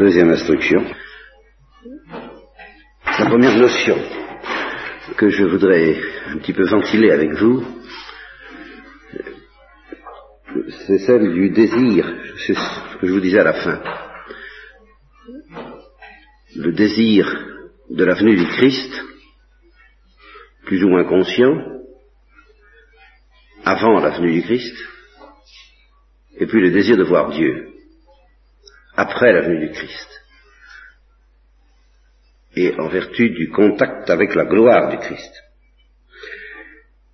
deuxième instruction. La première notion que je voudrais un petit peu ventiler avec vous, c'est celle du désir, c'est ce que je vous disais à la fin. Le désir de la venue du Christ, plus ou moins conscient, avant la venue du Christ, et puis le désir de voir Dieu, après la venue du Christ, et en vertu du contact avec la gloire du Christ.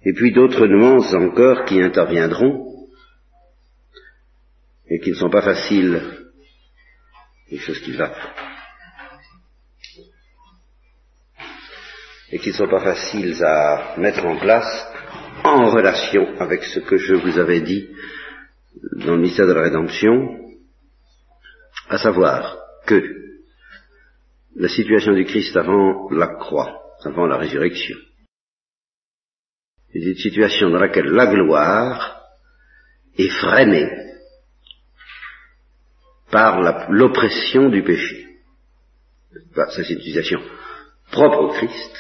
Et puis d'autres nuances encore qui interviendront et qui ne sont pas faciles, des choses qui va, et qui ne sont pas faciles à mettre en place en relation avec ce que je vous avais dit dans le mystère de la rédemption, à savoir que la situation du Christ avant la croix, avant la résurrection, est une situation dans laquelle la gloire est freinée par l'oppression du péché. Ça, c'est une situation propre au Christ,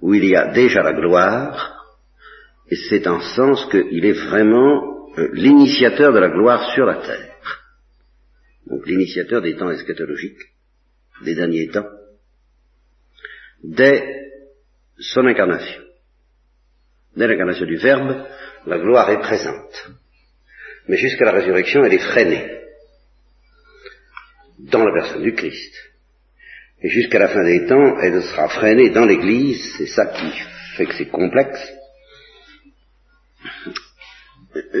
où il y a déjà la gloire, et c'est en sens qu'il est vraiment euh, l'initiateur de la gloire sur la terre. Donc l'initiateur des temps eschatologiques, des derniers temps, dès son incarnation. Dès l'incarnation du Verbe, la gloire est présente. Mais jusqu'à la résurrection, elle est freinée dans la personne du Christ. Et jusqu'à la fin des temps, elle sera freinée dans l'Église, c'est ça qui fait que c'est complexe.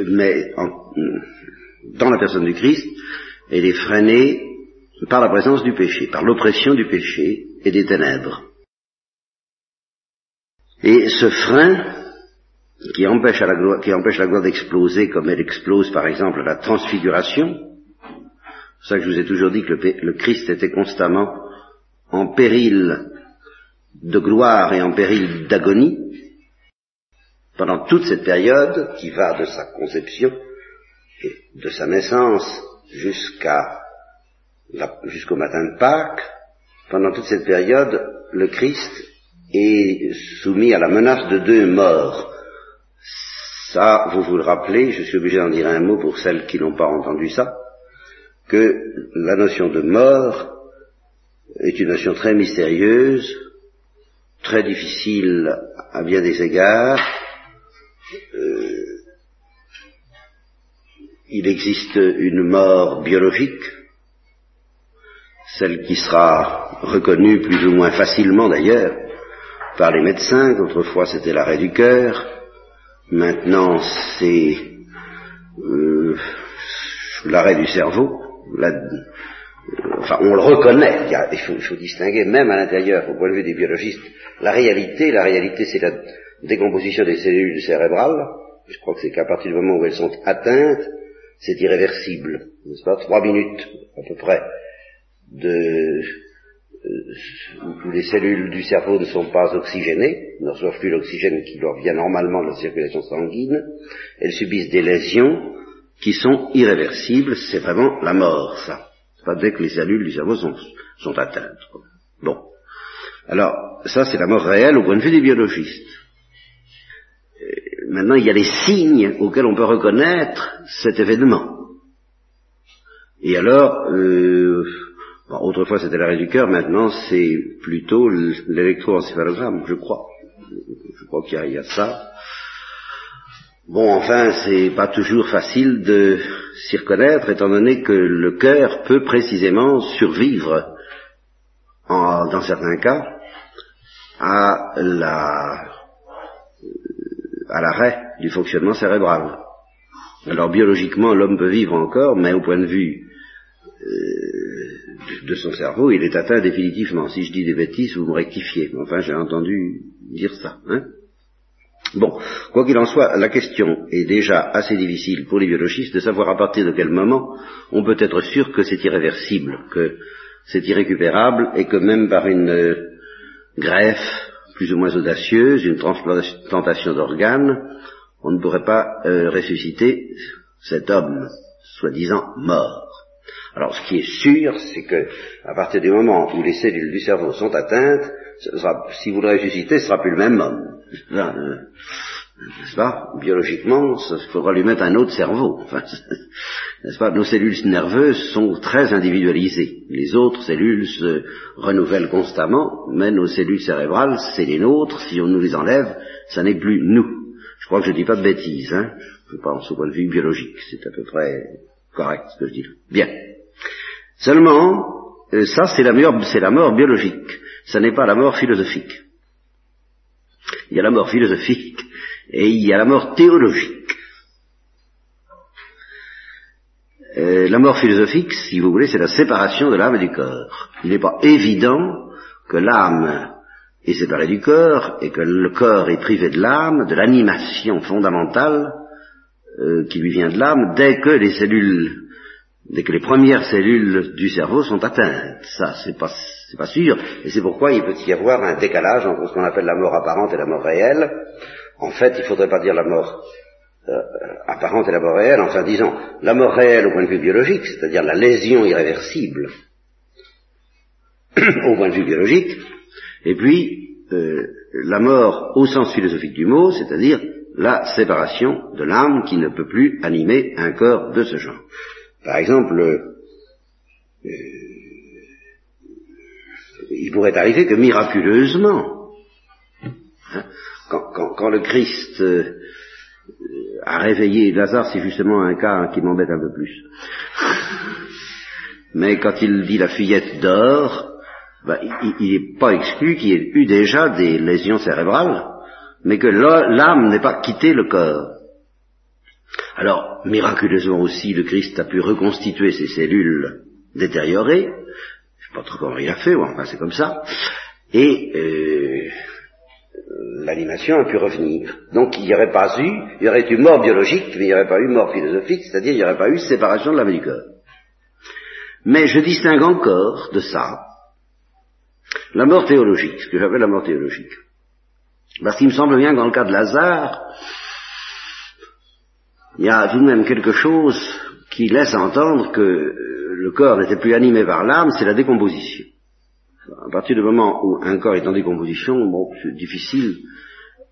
Mais dans la personne du Christ, elle est freinée par la présence du péché, par l'oppression du péché et des ténèbres. Et ce frein qui empêche, la gloire, d'exploser comme elle explose par exemple la transfiguration, c'est ça que je vous ai toujours dit que le Christ était constamment en péril de gloire et en péril d'agonie, pendant toute cette période qui va de sa conception et de sa naissance jusqu'à jusqu'au matin de Pâques, pendant toute cette période, le Christ est soumis à la menace de deux morts. Ça, vous vous le rappelez, je suis obligé d'en dire un mot pour celles qui n'ont pas entendu ça, que la notion de mort est une notion très mystérieuse, très difficile à bien des égards. Euh, il existe une mort biologique, celle qui sera reconnue plus ou moins facilement d'ailleurs par les médecins, autrefois c'était l'arrêt du cœur, maintenant c'est euh, l'arrêt du cerveau, la, enfin on le reconnaît, il, faut, distinguer même à l'intérieur, au point de vue des biologistes, la réalité, la réalité c'est la décomposition des cellules cérébrales, je crois que c'est qu'à partir du moment où elles sont atteintes, c'est irréversible, n'est-ce pas? Trois minutes à peu près de euh, où les cellules du cerveau ne sont pas oxygénées, ne reçoivent plus l'oxygène qui leur vient normalement de la circulation sanguine, elles subissent des lésions qui sont irréversibles, c'est vraiment la mort, ça. C'est pas dès que les cellules du cerveau sont, sont atteintes. Bon. Alors, ça c'est la mort réelle au point de vue des biologistes. Maintenant, il y a des signes auxquels on peut reconnaître cet événement. Et alors, euh, autrefois c'était l'arrêt du cœur, maintenant c'est plutôt l'électroencéphalogramme, je crois. Je crois qu'il y, y, a ça. Bon, enfin, c'est pas toujours facile de s'y reconnaître, étant donné que le cœur peut précisément survivre, en, dans certains cas, à la à l'arrêt du fonctionnement cérébral. Alors biologiquement, l'homme peut vivre encore, mais au point de vue euh, de son cerveau, il est atteint définitivement. Si je dis des bêtises, vous me rectifiez. Enfin, j'ai entendu dire ça. Hein Bon, quoi qu'il en soit, la question est déjà assez difficile pour les biologistes de savoir à partir de quel moment on peut être sûr que c'est irréversible, que c'est irrécupérable et que même par une euh, greffe plus ou moins audacieuse, une transplantation d'organes, on ne pourrait pas euh, ressusciter cet homme, soi-disant mort. Alors, ce qui est sûr, c'est que, à partir du moment où les cellules du cerveau sont atteintes, si vous le ressuscitez, ce sera plus le même homme. N'est-ce pas? Biologiquement, il faudra lui mettre un autre cerveau. N'est-ce pas? Nos cellules nerveuses sont très individualisées. Les autres cellules se renouvellent constamment, mais nos cellules cérébrales, c'est les nôtres. Si on nous les enlève, ça n'est plus nous. Je crois que je ne dis pas de bêtises. Hein je pense au point de vue biologique. C'est à peu près correct ce que je dis. Bien. Seulement, euh, ça c'est la, la mort biologique. Ça n'est pas la mort philosophique. Il y a la mort philosophique et il y a la mort théologique. Euh, la mort philosophique, si vous voulez, c'est la séparation de l'âme et du corps. Il n'est pas évident que l'âme est séparée du corps et que le corps est privé de l'âme, de l'animation fondamentale euh, qui lui vient de l'âme, dès que les cellules, dès que les premières cellules du cerveau sont atteintes. Ça, c'est pas, c'est pas sûr. Et c'est pourquoi il peut y avoir un décalage entre ce qu'on appelle la mort apparente et la mort réelle, en fait, il ne faudrait pas dire la mort euh, apparente et la mort réelle, enfin disons la mort réelle au point de vue biologique, c'est-à-dire la lésion irréversible au point de vue biologique, et puis euh, la mort au sens philosophique du mot, c'est-à-dire la séparation de l'âme qui ne peut plus animer un corps de ce genre. Par exemple, euh, il pourrait arriver que miraculeusement, hein, quand, le Christ euh, a réveillé Lazare, c'est justement un cas qui m'embête un peu plus. Mais quand il dit la fillette dort, ben, il n'est pas exclu qu'il y ait eu déjà des lésions cérébrales, mais que l'âme n'ait pas quitté le corps. Alors, miraculeusement aussi, le Christ a pu reconstituer ses cellules détériorées. Je ne sais pas trop comment il a fait, enfin c'est comme ça. Et euh, l'animation a pu revenir. Donc il n'y aurait pas eu, il y aurait eu mort biologique, mais il n'y aurait pas eu mort philosophique, c'est-à-dire il n'y aurait pas eu séparation de l'âme et du corps. Mais je distingue encore de ça la mort théologique, ce que j'appelle la mort théologique. Parce qu'il me semble bien que dans le cas de Lazare, il y a tout de même quelque chose qui laisse entendre que le corps n'était plus animé par l'âme, c'est la décomposition à partir du moment où un corps est en décomposition, bon, c'est difficile.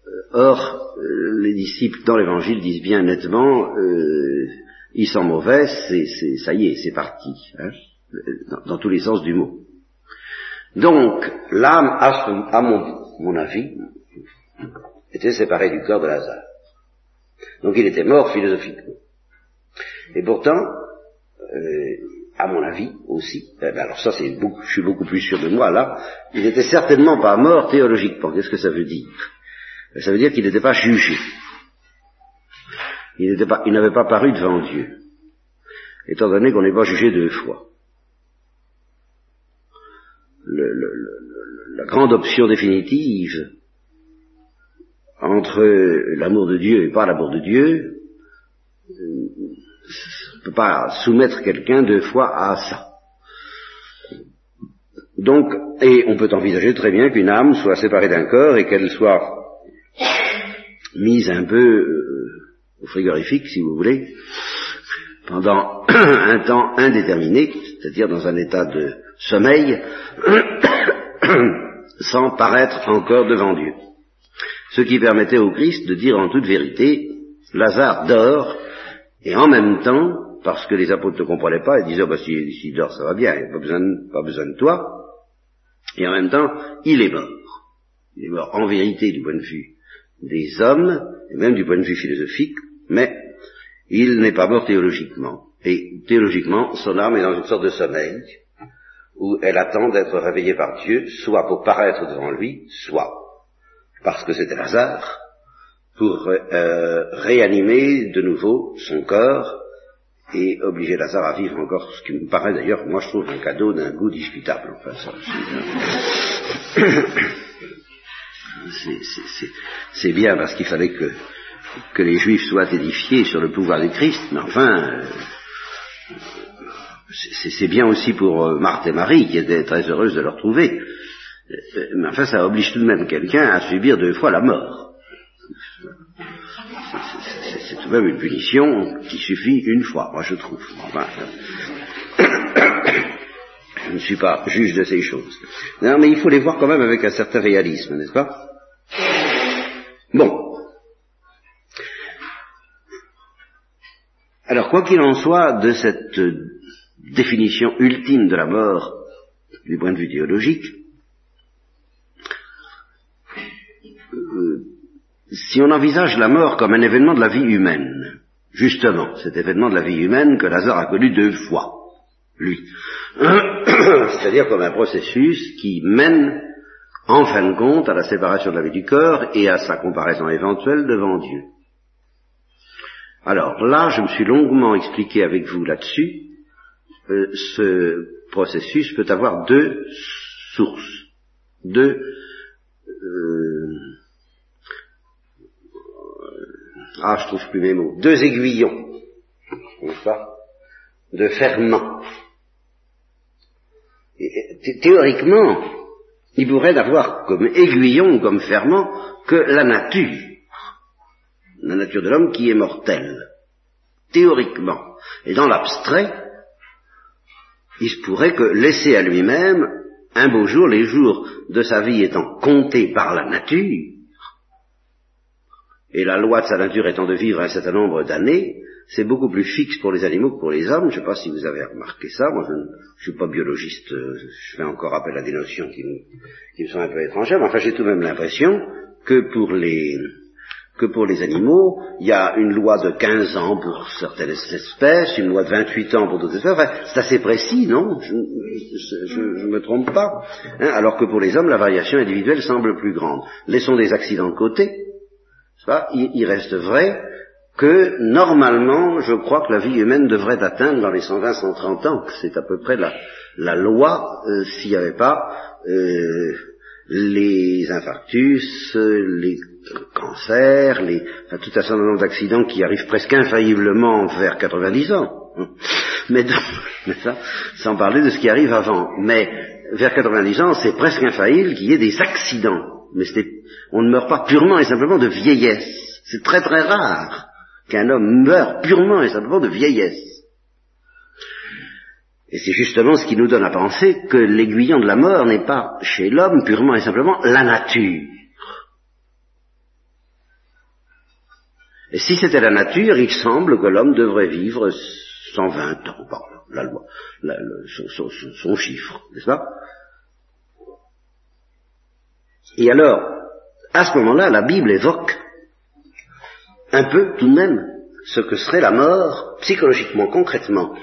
Euh, or, euh, les disciples dans l'Évangile disent bien nettement, euh, ils sont mauvais, c'est, ça y est, c'est parti, hein, dans, tous les sens du mot. Donc, l'âme, à, mon, avis, était séparée du corps de Lazare. Donc il était mort philosophiquement. Et pourtant, à mon avis aussi, eh ben, alors ça c'est beaucoup, je suis beaucoup plus sûr de moi là, il n'était certainement pas mort théologiquement. Qu'est-ce que ça veut dire? Ça veut dire qu'il n'était pas jugé. Il n'avait pas, paru devant Dieu, étant donné qu'on n'est pas jugé deux fois. la grande option définitive entre l'amour de Dieu et pas l'amour de Dieu, ne peut pas soumettre quelqu'un deux fois à ça. Donc, et on peut envisager très bien qu'une âme soit séparée d'un corps et qu'elle soit mise un peu euh, au frigorifique, si vous voulez, pendant un temps indéterminé, c'est-à-dire dans un état de sommeil, sans paraître encore devant Dieu. Ce qui permettait au Christ de dire en toute vérité, Lazare dort, et en même temps, parce que les apôtres ne comprenaient pas, ils disaient, oh, bah, si, dort, ça va bien, il n'y a pas besoin, de, pas besoin de toi. Et en même temps, il est mort. Il est mort en vérité du point de vue des hommes, et même du point de vue philosophique, mais il n'est pas mort théologiquement. Et théologiquement, son âme est dans une sorte de sommeil, où elle attend d'être réveillée par Dieu, soit pour paraître devant lui, soit parce que c'était hasard, pour euh, réanimer de nouveau son corps et obliger Lazare à vivre encore, ce qui me paraît d'ailleurs, moi je trouve un cadeau d'un goût discutable. Enfin, c'est bien parce qu'il fallait que, les Juifs soient édifiés sur le pouvoir du Christ, mais enfin, euh, c'est bien aussi pour euh, Marthe et Marie qui étaient très heureuses de le retrouver. Euh, mais enfin, ça oblige tout de même quelqu'un à subir deux fois la mort c'est tout de même une punition qui suffit une fois, moi je trouve. ne suis pas juge de ces choses. Non, mais il faut les voir quand même avec un certain réalisme, n'est-ce pas? Bon. Alors, quoi qu'il en soit de cette définition ultime de la mort du point de vue théologique, si on envisage la mort comme un événement de la vie humaine, justement, cet événement de la vie humaine que Lazare a connu deux fois, lui, c'est-à-dire comme un processus qui mène en fin de compte à la séparation de la vie du corps et à sa comparaison éventuelle devant Dieu. Alors là, je me suis longuement expliqué avec vous là-dessus. Euh, ce processus peut avoir deux sources, deux euh, ah, je trouve plus mes mots, deux aiguillons, de ferment. théoriquement, il pourrait n'avoir comme aiguillon, comme ferment, que la nature, la nature de l'homme qui est mortelle, théoriquement. Et dans l'abstrait, il se pourrait que laissé à lui-même, un beau jour, les jours de sa vie étant comptés par la nature, et la loi de sa nature étant de vivre un certain nombre d'années, c'est beaucoup plus fixe pour les animaux que pour les hommes. Je ne sais pas si vous avez remarqué ça. Moi, je ne suis pas biologiste. Euh, je fais encore appel à des notions qui me, sont un peu étrangères. Mais enfin, j'ai tout de même l'impression que pour les que pour les animaux, il y a une loi de 15 ans pour certaines espèces, une loi de 28 ans pour d'autres espèces. Enfin, c'est assez précis, non? Je ne me trompe pas. Hein? Alors que pour les hommes, la variation individuelle semble plus grande. Laissons des accidents de côté il, reste vrai que normalement, je crois que la vie humaine devrait atteindre dans les 120-130 ans, que c'est à peu près la, loi, euh, s'il n'y avait pas euh, les infarctus, les cancers, les, enfin, tout un certain nombre d'accidents qui arrivent presque infailliblement vers 90 ans. Mais, ça, sans parler de ce qui arrive avant. Mais vers 90 ans, c'est presque infaillible qu'il y ait des accidents mais on ne meurt pas purement et simplement de vieillesse. C'est très très rare qu'un homme meure purement et simplement de vieillesse. Et c'est justement ce qui nous donne à penser que l'aiguillon de la mort n'est pas chez l'homme purement et simplement la nature. Et si c'était la nature, il semble que l'homme devrait vivre 120 ans, par la loi, son chiffre, n'est-ce pas? Et alors, à ce moment-là, la Bible évoque un peu tout de même ce que serait la mort psychologiquement, concrètement,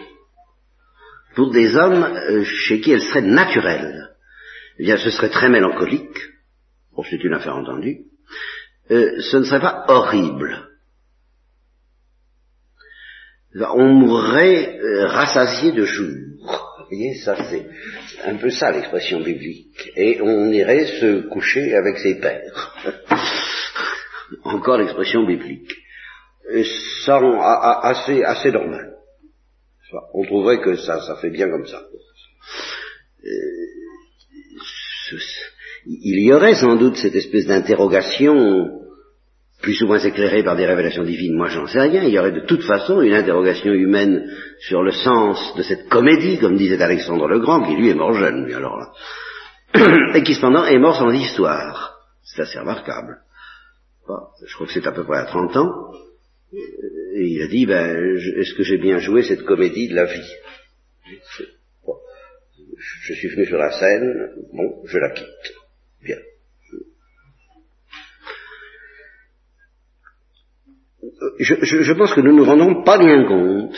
pour des hommes euh, chez qui elle serait naturelle. Eh bien, ce serait très mélancolique, c'est une affaire entendue, euh, ce ne serait pas horrible. On mourrait euh, rassasié de jour. Vous voyez, ça c'est un peu ça l'expression biblique. Et on irait se coucher avec ses pères. Encore l'expression biblique. Et ça, assez, assez normal. On trouverait que ça, ça fait bien comme ça. Il y aurait sans doute cette espèce d'interrogation plus ou moins éclairé par des révélations divines, moi j'en sais rien, il y aurait de toute façon une interrogation humaine sur le sens de cette comédie, comme disait Alexandre le Grand, qui lui est mort jeune, lui alors là, et qui cependant est mort sans histoire. C'est assez remarquable. je crois que c'est à peu près à 30 ans, et il a dit, ben, est-ce que j'ai bien joué cette comédie de la vie? Je suis venu sur la scène, bon, je la quitte. Bien. Je, pense que nous ne nous rendons pas bien compte,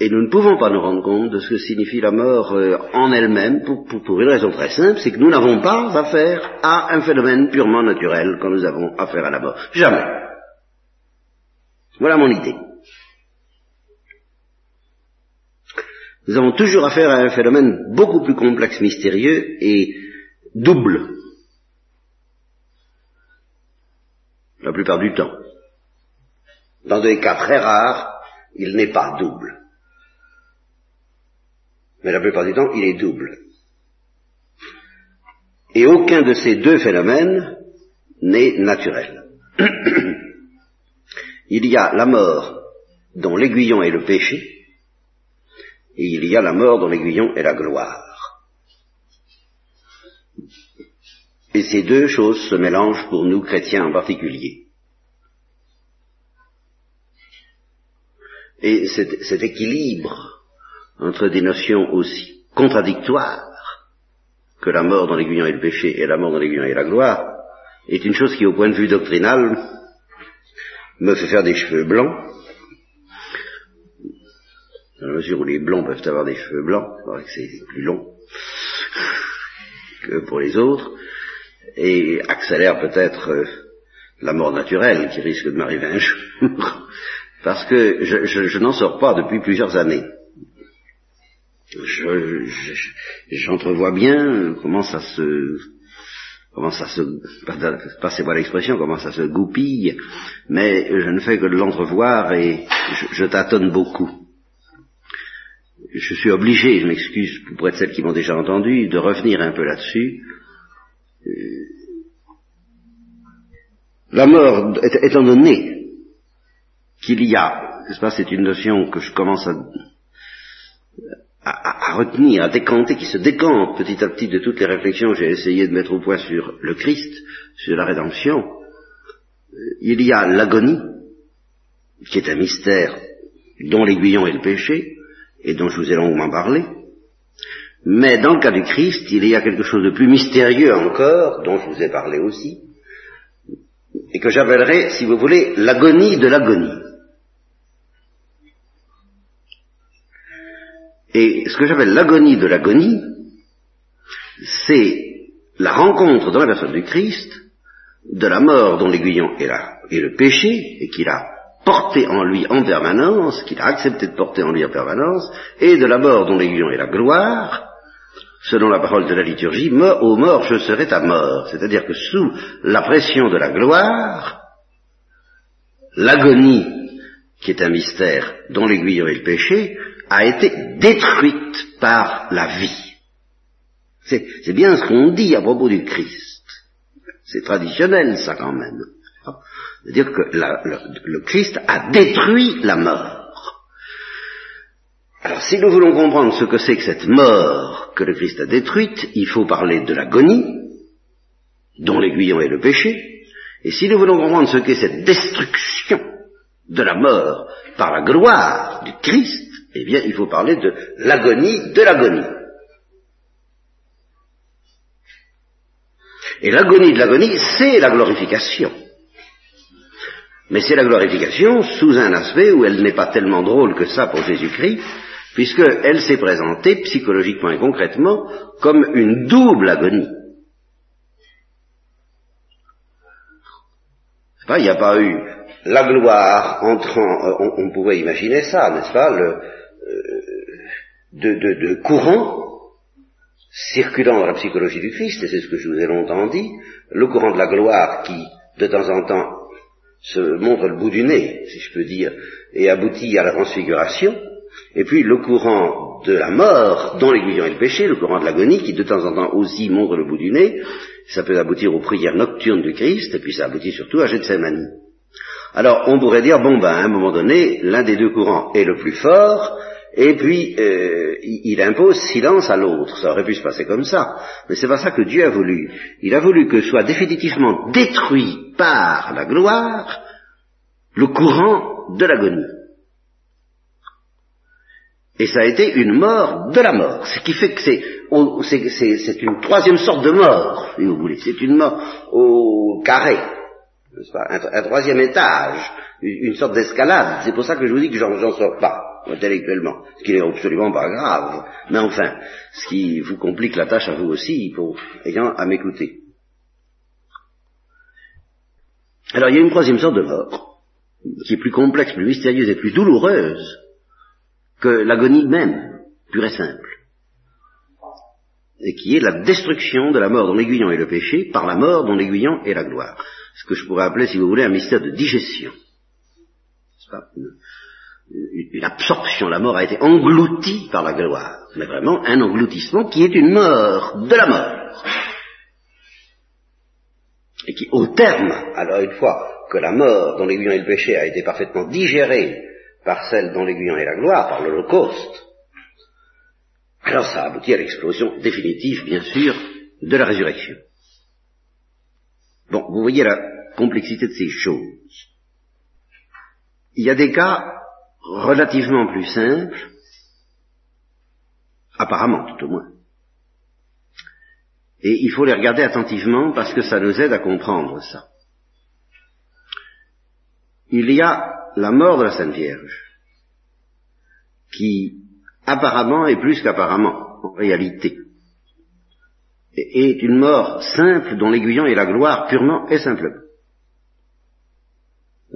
et nous ne pouvons pas nous rendre compte de ce que signifie la mort euh, en elle-même, pour, pour, une raison très simple, c'est que nous n'avons pas affaire à un phénomène purement naturel quand nous avons affaire à la mort. Jamais. Voilà mon idée. Nous avons toujours affaire à un phénomène beaucoup plus complexe, mystérieux et double. La plupart du temps. Dans des cas très rares, il n'est pas double. Mais la plupart du temps, il est double. Et aucun de ces deux phénomènes n'est naturel. il y a la mort dont l'aiguillon est le péché, et il y a la mort dont l'aiguillon est la gloire. Et ces deux choses se mélangent pour nous, chrétiens en particulier. Et cet, équilibre entre des notions aussi contradictoires que la mort dans l'aiguillon et le péché et la mort dans l'aiguillon et la gloire, est une chose qui, au point de vue doctrinal, me fait faire des cheveux blancs, dans la mesure où les blonds peuvent avoir des cheveux blancs, c'est plus long que pour les autres, et accélère peut-être la mort naturelle qui risque de m'arriver un jour, parce que je, n'en sors pas depuis plusieurs années. J'entrevois bien comment ça se comment ça se, passez-moi l'expression, comment ça se goupille, mais je ne fais que de l'entrevoir et je, tâtonne beaucoup. Je suis obligé, je m'excuse pour être celles qui m'ont déjà entendu, de revenir un peu là-dessus. Euh, la mort, étant donné qu'il y a, pas, c'est une notion que je commence à à, retenir, à décanter, qui se décante petit à petit de toutes les réflexions que j'ai essayé de mettre au point sur le Christ, sur la rédemption, euh, il y a l'agonie, qui est un mystère dont l'aiguillon est le péché, et dont je vous ai longuement parlé, mais dans le cas du Christ, il y a quelque chose de plus mystérieux encore, dont je vous ai parlé aussi, et que j'appellerai, si vous voulez, l'agonie de l'agonie. Et ce que j'appelle l'agonie de l'agonie, c'est la rencontre dans la personne du Christ de la mort dont l'aiguillon est, le péché et qu'il a porté en lui en permanence, qu'il a accepté de porter en lui en permanence, et de la mort dont l'aiguillon est la gloire, selon la parole de la liturgie, au mort je serai ta mort. C'est-à-dire que sous la pression de la gloire, l'agonie, qui est un mystère dont l'aiguillon est le péché, a été détruite par la vie. C'est bien ce qu'on dit à propos du Christ. C'est traditionnel, ça quand même. C'est-à-dire que le, Christ a détruit la mort. Alors si nous voulons comprendre ce que c'est que cette mort que le Christ a détruite, il faut parler de l'agonie, dont l'aiguillon est le péché, et si nous voulons comprendre ce qu'est cette destruction de la mort par la gloire du Christ, eh bien, il faut parler de l'agonie de l'agonie. Et l'agonie de l'agonie, c'est la glorification. Mais c'est la glorification sous un aspect où elle n'est pas tellement drôle que ça pour Jésus-Christ, puisqu'elle s'est présentée psychologiquement et concrètement comme une double agonie. il n'y a pas eu la gloire entrant, euh, on, pourrait imaginer ça, n'est-ce pas, de, de, de circulant dans la psychologie du Christ, et c'est ce que je vous ai longtemps dit, le courant de la gloire qui, de temps en temps, se montre le bout du nez, si je peux dire, et aboutit à la transfiguration, et puis le courant de la mort, dont l'aiguillon est le péché, le courant de l'agonie, qui de temps en temps aussi montre le bout du nez, ça peut aboutir aux prières nocturnes du Christ, et puis ça aboutit surtout à Gethsemane. Alors on pourrait dire, bon ben, à un moment donné, l'un des deux courants est le plus fort, et puis euh, il impose silence à l'autre. Ça aurait pu se passer comme ça, mais c'est pas ça que Dieu a voulu. Il a voulu que soit définitivement détruit par la gloire le courant de l'agonie. Et ça a été une mort de la mort, ce qui fait que c'est c'est une troisième sorte de mort, si vous voulez. C'est une mort au carré, un, un, troisième étage, une, sorte d'escalade. C'est pour ça que je vous dis que j'en sors pas intellectuellement, ce qui n'est absolument pas grave. Mais enfin, ce qui vous complique la tâche à vous aussi, pour ayant à m'écouter. Alors il y a une troisième sorte de mort, qui est plus complexe, plus mystérieuse et plus douloureuse que l'agonie même, pure et simple, et qui est la destruction de la mort dont l'aiguillon est le péché par la mort dont l'aiguillon est la gloire. Ce que je pourrais appeler, si vous voulez, un mystère de digestion. Pas absorption, la mort a été engloutie par la gloire, mais vraiment un engloutissement qui est une mort de la mort. Et qui, au terme, alors une fois que la mort dont l'aiguillon et le péché a été parfaitement digérée par celle dont l'aiguillon est la gloire, par l'Holocauste, alors ça aboutit à l'explosion définitive, bien sûr, de la résurrection. Bon, vous voyez la complexité de ces choses. Il y a des cas relativement plus simples, apparemment tout au moins. Et il faut les regarder attentivement parce que ça nous aide à comprendre ça. Il y a la mort de la Sainte Vierge, qui apparemment est plus qu'apparemment, en réalité, est une mort simple dont l'aiguillon est la gloire purement et simplement.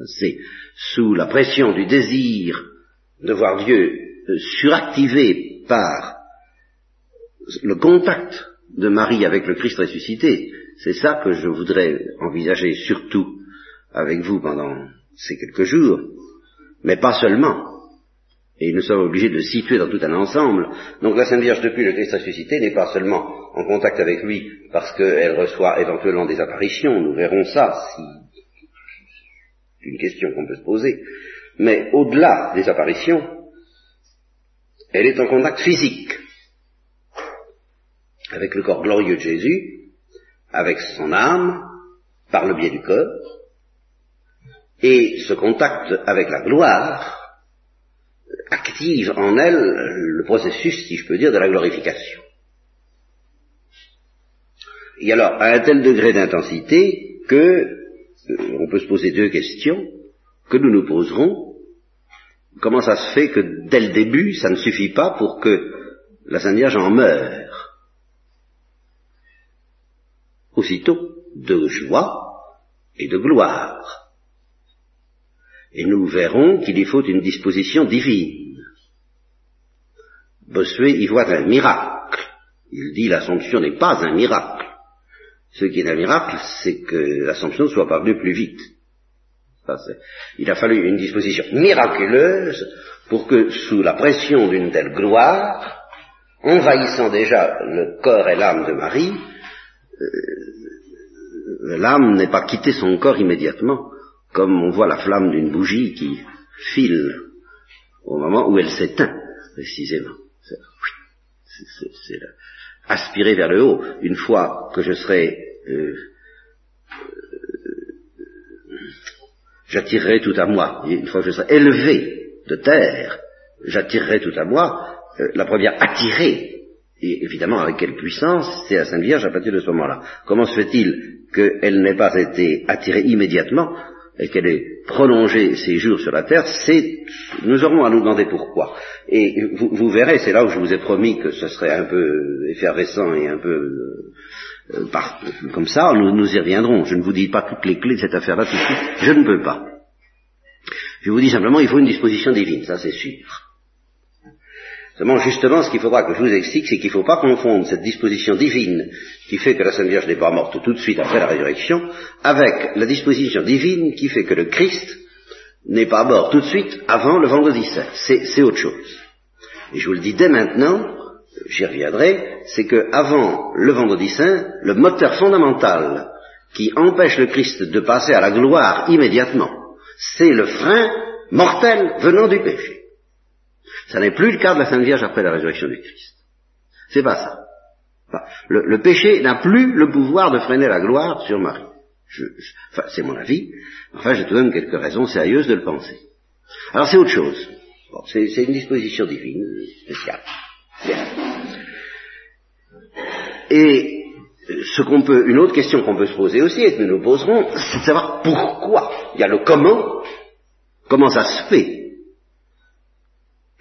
C'est sous la pression du désir de voir Dieu euh, suractivé par le contact de Marie avec le Christ ressuscité, c'est ça que je voudrais envisager surtout avec vous pendant ces quelques jours, mais pas seulement. Et nous sommes obligés de situer dans tout un ensemble. Donc la Sainte Vierge depuis le Christ ressuscité n'est pas seulement en contact avec lui parce qu'elle reçoit éventuellement des apparitions, nous verrons ça si c'est une question qu'on peut se poser, mais au-delà des apparitions, elle est en contact physique avec le corps glorieux de Jésus, avec son âme, par le biais du corps, et ce contact avec la gloire active en elle le processus, si je peux dire, de la glorification. Et alors, à un tel degré d'intensité que on peut se poser deux questions que nous nous poserons. Comment ça se fait que dès le début, ça ne suffit pas pour que la Sainte Vierge en meure? Aussitôt, de joie et de gloire. Et nous verrons qu'il y faut une disposition divine. Bossuet y voit un miracle. Il dit l'Assomption n'est pas un miracle. Ce qui est un miracle, c'est que l'Assomption soit parvenue plus vite. il a fallu une disposition miraculeuse pour que, sous la pression d'une telle gloire, envahissant déjà le corps et l'âme de Marie, euh, l'âme n'ait pas quitté son corps immédiatement, comme on voit la flamme d'une bougie qui file au moment où elle s'éteint, précisément c'est aspirer vers le haut. Une fois que je serai, euh, j'attirerai tout à moi. une fois que je serai élevé de terre, j'attirerai tout à moi. Euh, la première attirée, et évidemment avec quelle puissance, c'est la Sainte Vierge à partir de ce moment-là. Comment se fait-il qu'elle n'ait pas été attirée immédiatement et qu'elle ait prolongé ses jours sur la terre, c'est, nous aurons à nous demander pourquoi. Et vous, vous verrez, c'est là où je vous ai promis que ce serait un peu effervescent et un peu euh, par, comme ça, nous, nous y reviendrons. Je ne vous dis pas toutes les clés de cette affaire-là tout de suite, je ne peux pas. Je vous dis simplement, il faut une disposition divine, ça c'est sûr. Seulement, justement, ce qu'il faudra que je vous explique, c'est qu'il ne faut pas confondre cette disposition divine qui fait que la Sainte Vierge n'est pas morte tout de suite après la résurrection, avec la disposition divine qui fait que le Christ n'est pas mort tout de suite avant le vendredi saint. C'est autre chose. Et je vous le dis dès maintenant, j'y reviendrai, c'est que avant le vendredi saint, le moteur fondamental qui empêche le Christ de passer à la gloire immédiatement, c'est le frein mortel venant du péché. Ça n'est plus le cas de la Sainte Vierge après la résurrection du Christ. C'est pas ça. le, péché n'a plus le pouvoir de freiner la gloire sur Marie. enfin, c'est mon avis. Enfin, j'ai tout de même quelques raisons sérieuses de le penser. Alors, c'est autre chose. c'est, une disposition divine spéciale. Et ce qu'on peut, une autre question qu'on peut se poser aussi et que nous nous poserons, c'est de savoir pourquoi. Il y a le comment. Comment ça se fait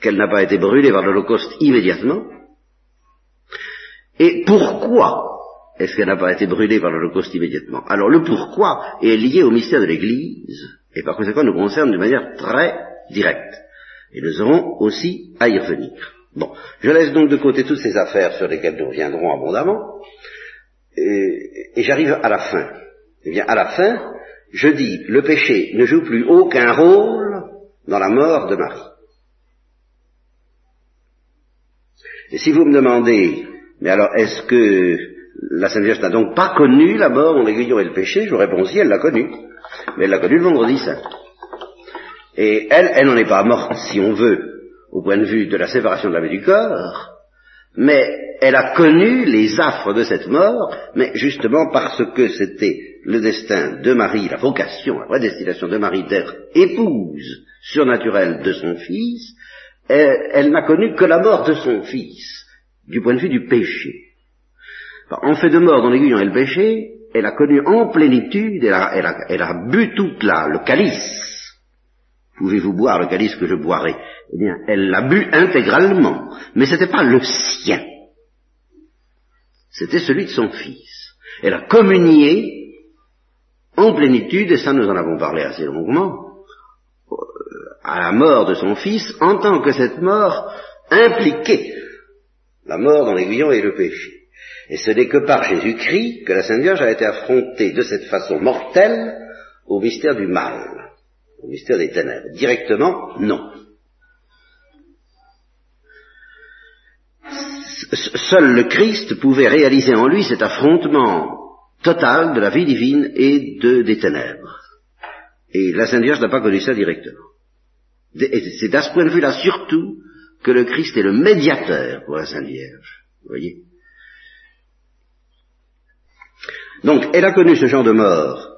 qu'elle n'a pas été brûlée par l'Holocauste immédiatement Et pourquoi est-ce qu'elle n'a pas été brûlée par l'Holocauste immédiatement? Alors le pourquoi est lié au mystère de l'Église, et par conséquent nous concerne de manière très directe. Et nous aurons aussi à y revenir. Bon, je laisse donc de côté toutes ces affaires sur lesquelles nous reviendrons abondamment, et, et j'arrive à la fin. Eh bien, à la fin, je dis, le péché ne joue plus aucun rôle dans la mort de Marie. Et si vous me demandez, mais alors est-ce que la Sainte Vierge n'a donc pas connu la mort, mon aiguillon et le péché? Je vous réponds si, elle l'a connu. Mais elle l'a connu le vendredi saint. Et elle, elle n'en est pas morte, si on veut, au point de vue de la séparation de l'âme et du corps, mais elle a connu les affres de cette mort, mais justement parce que c'était le destin de Marie, la vocation, la vraie destination de Marie d'être épouse surnaturelle de son fils, elle, n'a connu que la mort de son fils, du point de vue du péché. En fait de mort dans l'aiguillon et le péché, elle a connu en plénitude, elle a, bu toute la, le calice. Pouvez-vous boire le calice que je boirai? Eh bien, elle l'a bu intégralement, mais ce n'était pas le sien. C'était celui de son fils. Elle a communié en plénitude, et ça nous en avons parlé assez longuement, à la mort de son fils, en tant que cette mort impliquait la mort dans l'aiguillon et le péché. Et ce n'est que par Jésus-Christ que la Sainte Vierge a été affrontée de cette façon mortelle au mystère du mal, au mystère des ténèbres. Directement, non. Seul le Christ pouvait réaliser en lui cet affrontement total de la vie divine et de, des ténèbres. Et la Sainte Vierge n'a pas connu ça directement. C'est à ce point de vue-là surtout que le Christ est le médiateur pour la Sainte Vierge. Vous voyez Donc, elle a connu ce genre de mort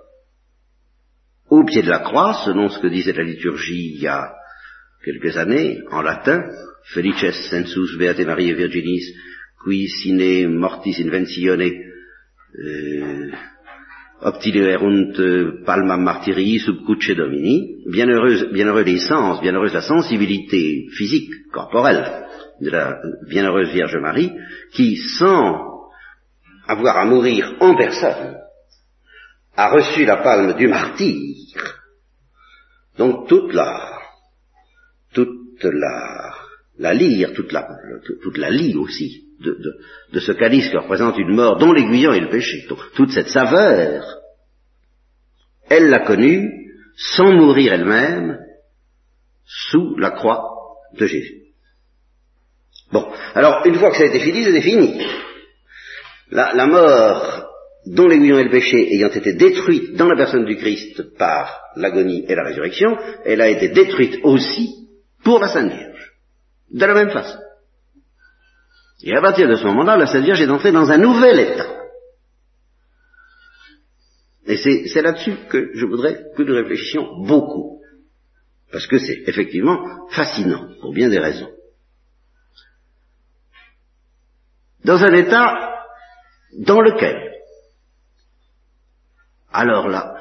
au pied de la croix, selon ce que disait la liturgie il y a quelques années, en latin, Felices sensus beate Maria Virginis, qui sine mortis inventione euh, optilerunt palma martyrii sub cuce domini, bienheureuse, bienheureux les sens, bienheureuse la sensibilité physique, corporelle de la bienheureuse Vierge Marie, qui, sans avoir à mourir en personne, a reçu la palme du martyr. Donc toute la, toute la, la lyre, toute la, toute aussi de, ce calice qui représente une mort dont l'aiguillon est le péché. Donc, toute cette saveur, elle l'a connue sans mourir elle-même sous la croix de Jésus. Bon, alors une fois que ça a été fini, c'est fini la, mort dont l'aiguillon et le péché ayant été détruite dans la personne du Christ par l'agonie et la résurrection, elle a été détruite aussi pour la Sainte Vierge. De la même façon. Et à partir de ce moment-là, la Sainte Vierge est entrée dans un nouvel état. Et c'est là-dessus que je voudrais que nous réfléchissions beaucoup. Parce que c'est effectivement fascinant, pour bien des raisons. Dans un état dans lequel, alors là,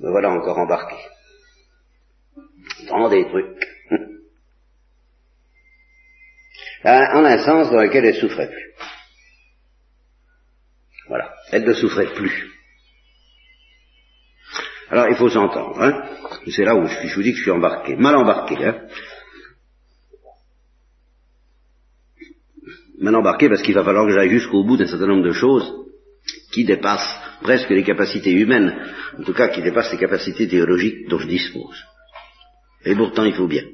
me voilà encore embarqué dans des trucs, en un sens dans lequel elle souffrait plus. Voilà, elle ne souffrait plus. Alors il faut s'entendre, hein. c'est là où je, je, vous dis que je suis embarqué, mal embarqué. Hein. Mal embarqué parce qu'il va falloir que j'aille jusqu'au bout d'un certain nombre de choses qui dépassent presque les capacités humaines, en tout cas qui dépassent les capacités théologiques dont je dispose. Et pourtant il faut bien.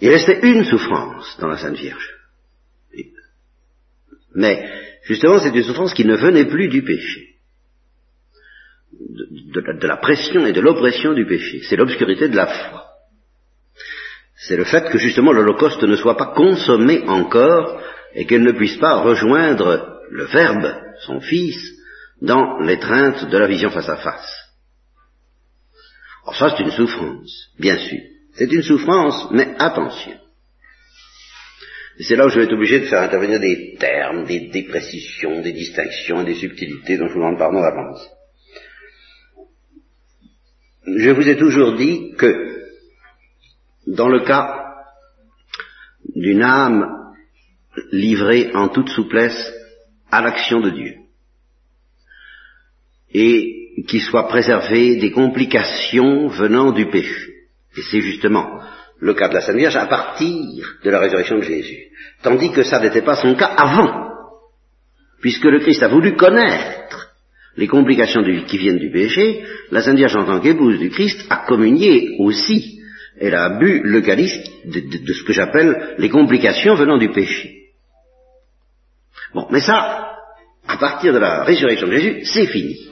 Il restait une souffrance dans la Sainte Vierge. Mais justement c'est une souffrance qui ne venait plus du péché. De, la pression et de l'oppression du péché. C'est l'obscurité de la foi c'est le fait que justement l'Holocauste ne soit pas consommé encore et qu'elle ne puisse pas rejoindre le Verbe, son Fils, dans l'étreinte de la vision face à face. Alors ça c'est une souffrance, bien sûr. C'est une souffrance, mais attention. C'est là où je vais être obligé de faire intervenir des termes, des, déprécisions, des distinctions, des subtilités dont je vous demande pardon d'avance. Je vous ai toujours dit que dans le cas d'une âme livrée en toute souplesse à l'action de Dieu et qui soit préservée des complications venant du péché. Et c'est justement le cas de la Sainte Vierge à partir de la résurrection de Jésus. Tandis que ça n'était pas son cas avant, puisque le Christ a voulu connaître les complications qui viennent du péché, la Sainte Vierge en tant qu'épouse du Christ a communié aussi elle a bu le calice de, ce que j'appelle les complications venant du péché. Bon, mais ça, à partir de la résurrection de Jésus, c'est fini.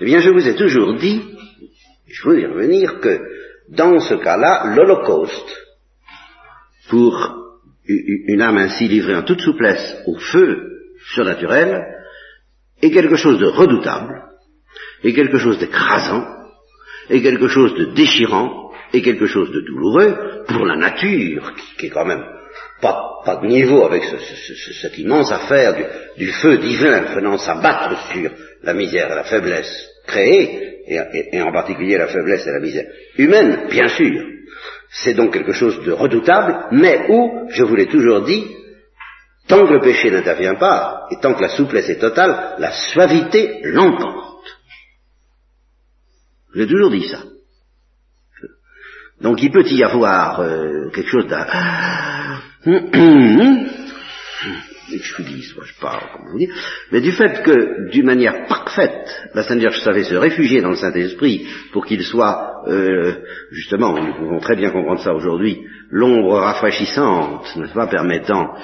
Eh bien, je vous ai toujours dit, je veux y revenir, que dans ce cas-là, l'Holocauste pour une âme ainsi livrée en toute souplesse au feu surnaturel est quelque chose de redoutable, est quelque chose d'écrasant, est quelque chose de déchirant, est quelque chose de douloureux pour la nature, qui, est quand même pas, de niveau avec cette immense affaire du, feu divin venant s'abattre sur la misère et la faiblesse créée, et, en particulier la faiblesse et la misère humaine, bien sûr. C'est donc quelque chose de redoutable, mais où, je vous l'ai toujours dit, tant que le péché n'intervient pas, et tant que la souplesse est totale, la suavité l'emporte. J'ai toujours dit ça. Donc il peut y avoir euh, quelque chose d'un... je je parle, comme vous dire, mais du fait que, d'une manière parfaite, la Sainte Vierge savait se réfugier dans le Saint-Esprit pour qu'il soit, euh, justement, nous pouvons très bien comprendre ça aujourd'hui, l'ombre rafraîchissante, n'est-ce pas, permettant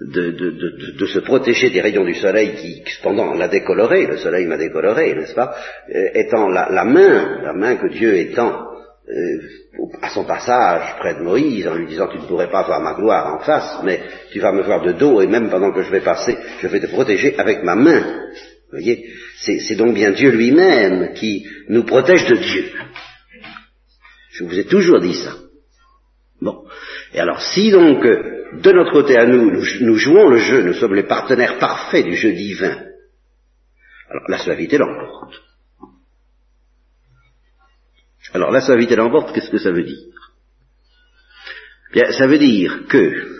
de, de, de, de, se protéger des rayons du soleil qui, cependant, l'a décoloré, le soleil m'a décoloré, n'est-ce pas, euh, étant la, la, main, la main que Dieu étend euh, à son passage près de Moïse, en lui disant tu ne pourrais pas voir ma gloire en face, mais tu vas me voir de dos, et même pendant que je vais passer, je vais te protéger avec ma main. Vous voyez, c'est donc bien Dieu lui-même qui nous protège de Dieu. Je vous ai toujours dit ça. Bon. Et alors, si donc, de notre côté à nous, nous, jouons le jeu, nous sommes les partenaires parfaits du jeu divin, alors la suavité l'emporte. Alors la suavité l'emporte, qu'est-ce que ça veut dire? Bien, ça veut dire que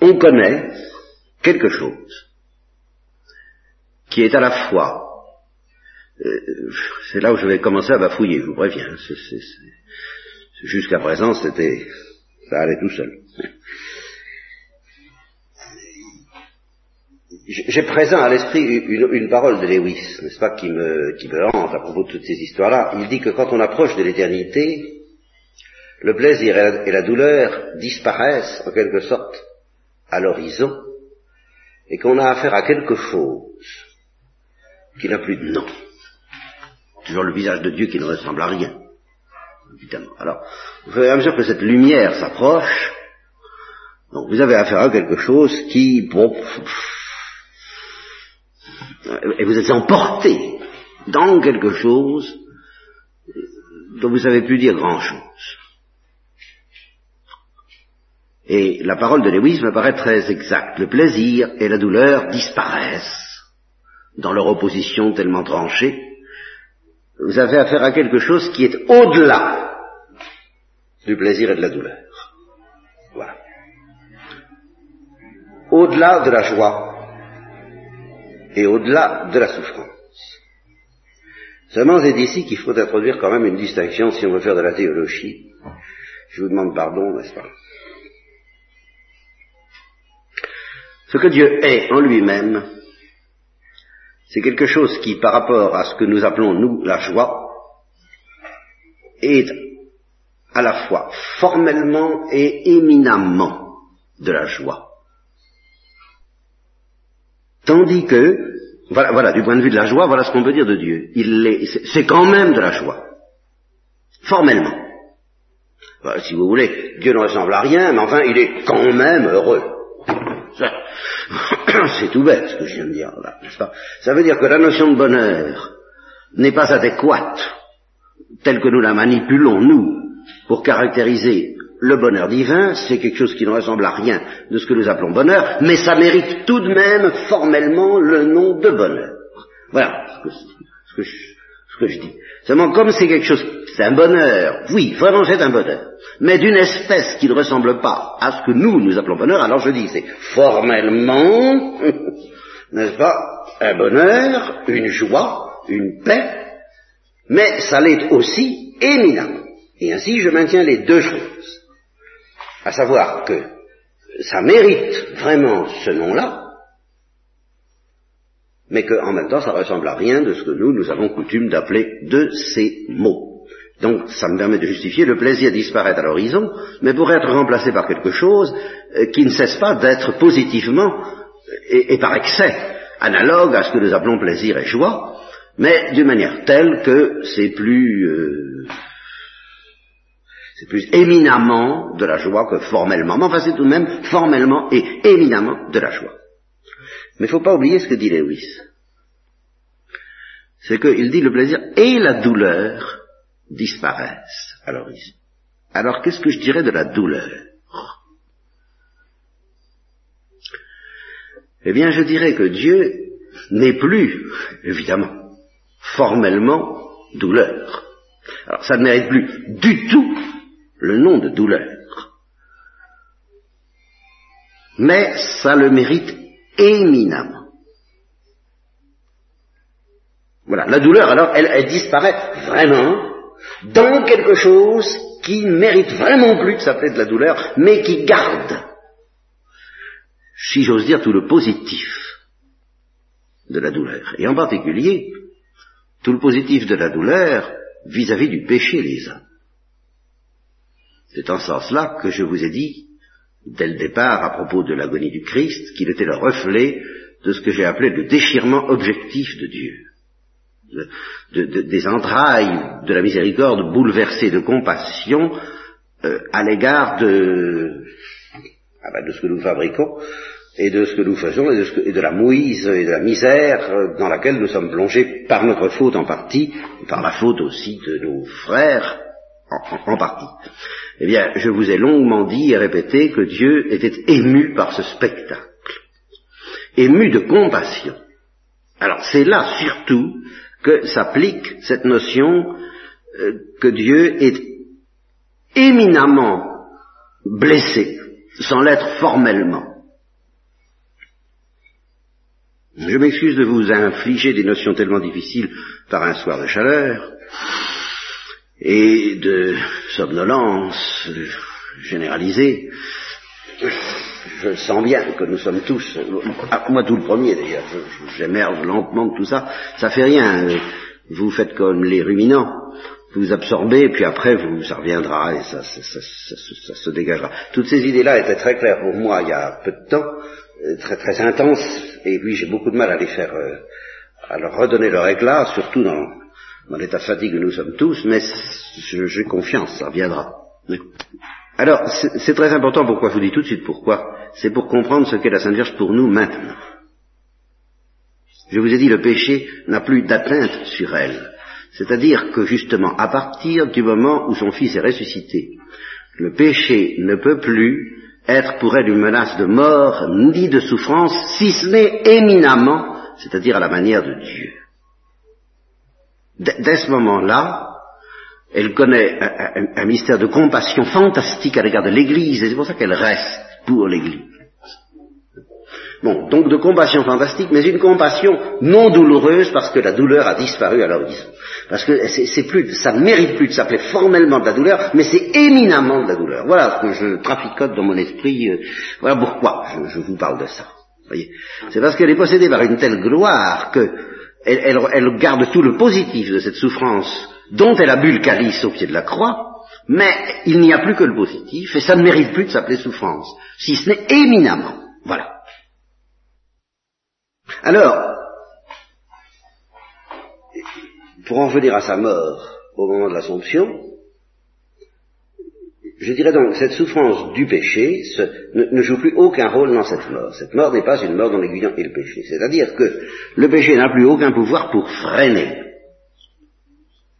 on connaît quelque chose qui est à la fois euh, c'est là où je vais commencer à bafouiller, je vous préviens. Jusqu'à présent, c'était, ça allait tout seul. J'ai présent à l'esprit une, parole de Lewis, n'est-ce pas, qui me, qui me hante à propos de toutes ces histoires-là. Il dit que quand on approche de l'éternité, le plaisir et la, douleur disparaissent en quelque sorte à l'horizon, et qu'on a affaire à quelque chose qui n'a plus de nom. Toujours le visage de Dieu qui ne ressemble à rien, évidemment. Alors, au fur et à mesure que cette lumière s'approche, donc vous avez affaire à quelque chose qui, bon, et vous êtes emporté dans quelque chose dont vous savez plus dire grand-chose. Et la parole de Lewis me paraît très exacte. Le plaisir et la douleur disparaissent dans leur opposition tellement tranchée. Vous avez affaire à quelque chose qui est au-delà du plaisir et de la douleur. Voilà. Au-delà de la joie et au-delà de la souffrance. Seulement, c'est ici qu'il faut introduire quand même une distinction si on veut faire de la théologie. Je vous demande pardon, n'est-ce pas? Ce que Dieu est en lui-même, c'est quelque chose qui, par rapport à ce que nous appelons, nous, la joie, est à la fois formellement et éminemment de la joie. Tandis que, voilà, du point de vue de la joie, voilà ce qu'on peut dire de Dieu. C'est quand même de la joie. Formellement. si vous voulez, Dieu ne ressemble à rien, mais enfin, il est quand même heureux. C'est tout bête ce que je viens de dire là, n'est-ce Ça veut dire que la notion de bonheur n'est pas adéquate, telle que nous la manipulons, nous, pour caractériser le bonheur divin, c'est quelque chose qui ne ressemble à rien de ce que nous appelons bonheur, mais ça mérite tout de même formellement le nom de bonheur. Voilà ce que, je, dis. Seulement, comme c'est quelque chose, c'est un bonheur, oui, vraiment c'est un bonheur, mais d'une espèce qui ne ressemble pas à ce que nous, nous appelons bonheur, alors je dis, c'est formellement, n'est-ce pas, un bonheur, une joie, une paix, mais ça l'est aussi éminemment. Et ainsi, je maintiens les deux choses à savoir que ça mérite vraiment ce nom-là, mais qu'en même temps ça ressemble à rien de ce que nous, nous avons coutume d'appeler de ces mots. Donc ça me permet de justifier le plaisir disparaît à l'horizon, mais pour être remplacé par quelque chose euh, qui ne cesse pas d'être positivement et, par excès analogue à ce que nous appelons plaisir et joie, mais d'une manière telle que c'est plus euh, C'est plus éminemment de la joie que formellement. Mais enfin, c'est tout de même formellement et éminemment de la joie. Mais il ne faut pas oublier ce que dit Lewis. C'est qu'il dit le plaisir et la douleur disparaissent à l'horizon. Alors qu'est-ce que je dirais de la douleur? Eh bien, je dirais que Dieu n'est plus, évidemment, formellement douleur. Alors ça ne mérite plus du tout le nom de douleur. Mais ça le mérite éminemment. Voilà, la douleur alors, elle, disparaît vraiment dans quelque chose qui ne mérite vraiment plus de s'appeler de la douleur, mais qui garde, si j'ose dire, tout le positif de la douleur. Et en particulier, tout le positif de la douleur vis-à-vis du péché des hommes. C'est en ce sens-là que je vous ai dit, dès le départ, à propos de l'agonie du Christ, qu'il était le reflet de ce que j'ai appelé le déchirement objectif de Dieu. des entrailles de la miséricorde bouleversée de compassion euh, à l'égard de, ah ben, de ce que nous fabriquons et de ce que nous faisons et de, et de, la mouise et de la misère euh, dans laquelle nous sommes plongés par notre faute en partie, par la faute aussi de nos frères en, partie. Eh bien, je vous ai longuement dit et répété que Dieu était ému par ce spectacle, ému de compassion. Alors c'est là surtout que s'applique cette notion euh, que Dieu est éminemment blessé, sans l'être formellement. Je m'excuse de vous infliger des notions tellement difficiles par un soir de chaleur et de somnolence généralisée. Je sens bien que nous sommes tous, moi tout le premier d'ailleurs, j'émerge lentement de tout ça, ça fait rien, vous faites comme les ruminants, vous absorbez, puis après vous, ça reviendra et ça, ça, ça se dégagera. Toutes ces idées-là étaient très claires pour moi il y a peu de temps, euh, très très intenses, et puis j'ai beaucoup de mal à les faire, euh, à leur redonner leur éclat, surtout dans, dans l'état de fatigue que nous sommes tous, mais j'ai confiance, ça reviendra. Alors, c'est très important, pourquoi je vous dis tout de suite pourquoi C'est pour comprendre ce qu'est la Sainte Vierge pour nous maintenant. Je vous ai dit, le péché n'a plus d'atteinte sur elle. C'est-à-dire que justement, à partir du moment où son Fils est ressuscité, le péché ne peut plus être pour elle une menace de mort ni de souffrance, si ce n'est éminemment, c'est-à-dire à la manière de Dieu. Dès ce moment-là, elle connaît un, mystère de compassion fantastique à l'égard de l'Église, et c'est pour ça qu'elle reste pour l'Église. Bon, donc de compassion fantastique, mais une compassion non douloureuse parce que la douleur a disparu à l'horizon. Parce que c'est plus, ça ne mérite plus de s'appeler formellement de la douleur, mais c'est éminemment de la douleur. Voilà ce que je traficote dans mon esprit. Euh, voilà pourquoi je, vous parle de ça. Voyez, c'est parce qu'elle est possédée par une telle gloire que elle, garde tout le positif de cette souffrance dont elle a bu le calice au pied de la croix, mais il n'y a plus que le positif, et ça ne mérite plus de s'appeler souffrance, si ce n'est éminemment. Voilà. Alors, pour en venir à sa mort au moment de l'Assomption, je dirais donc, cette souffrance du péché ne, joue plus aucun rôle dans cette mort. Cette mort n'est pas une mort dans l'aiguillon et le péché. C'est-à-dire que le péché n'a plus aucun pouvoir pour freiner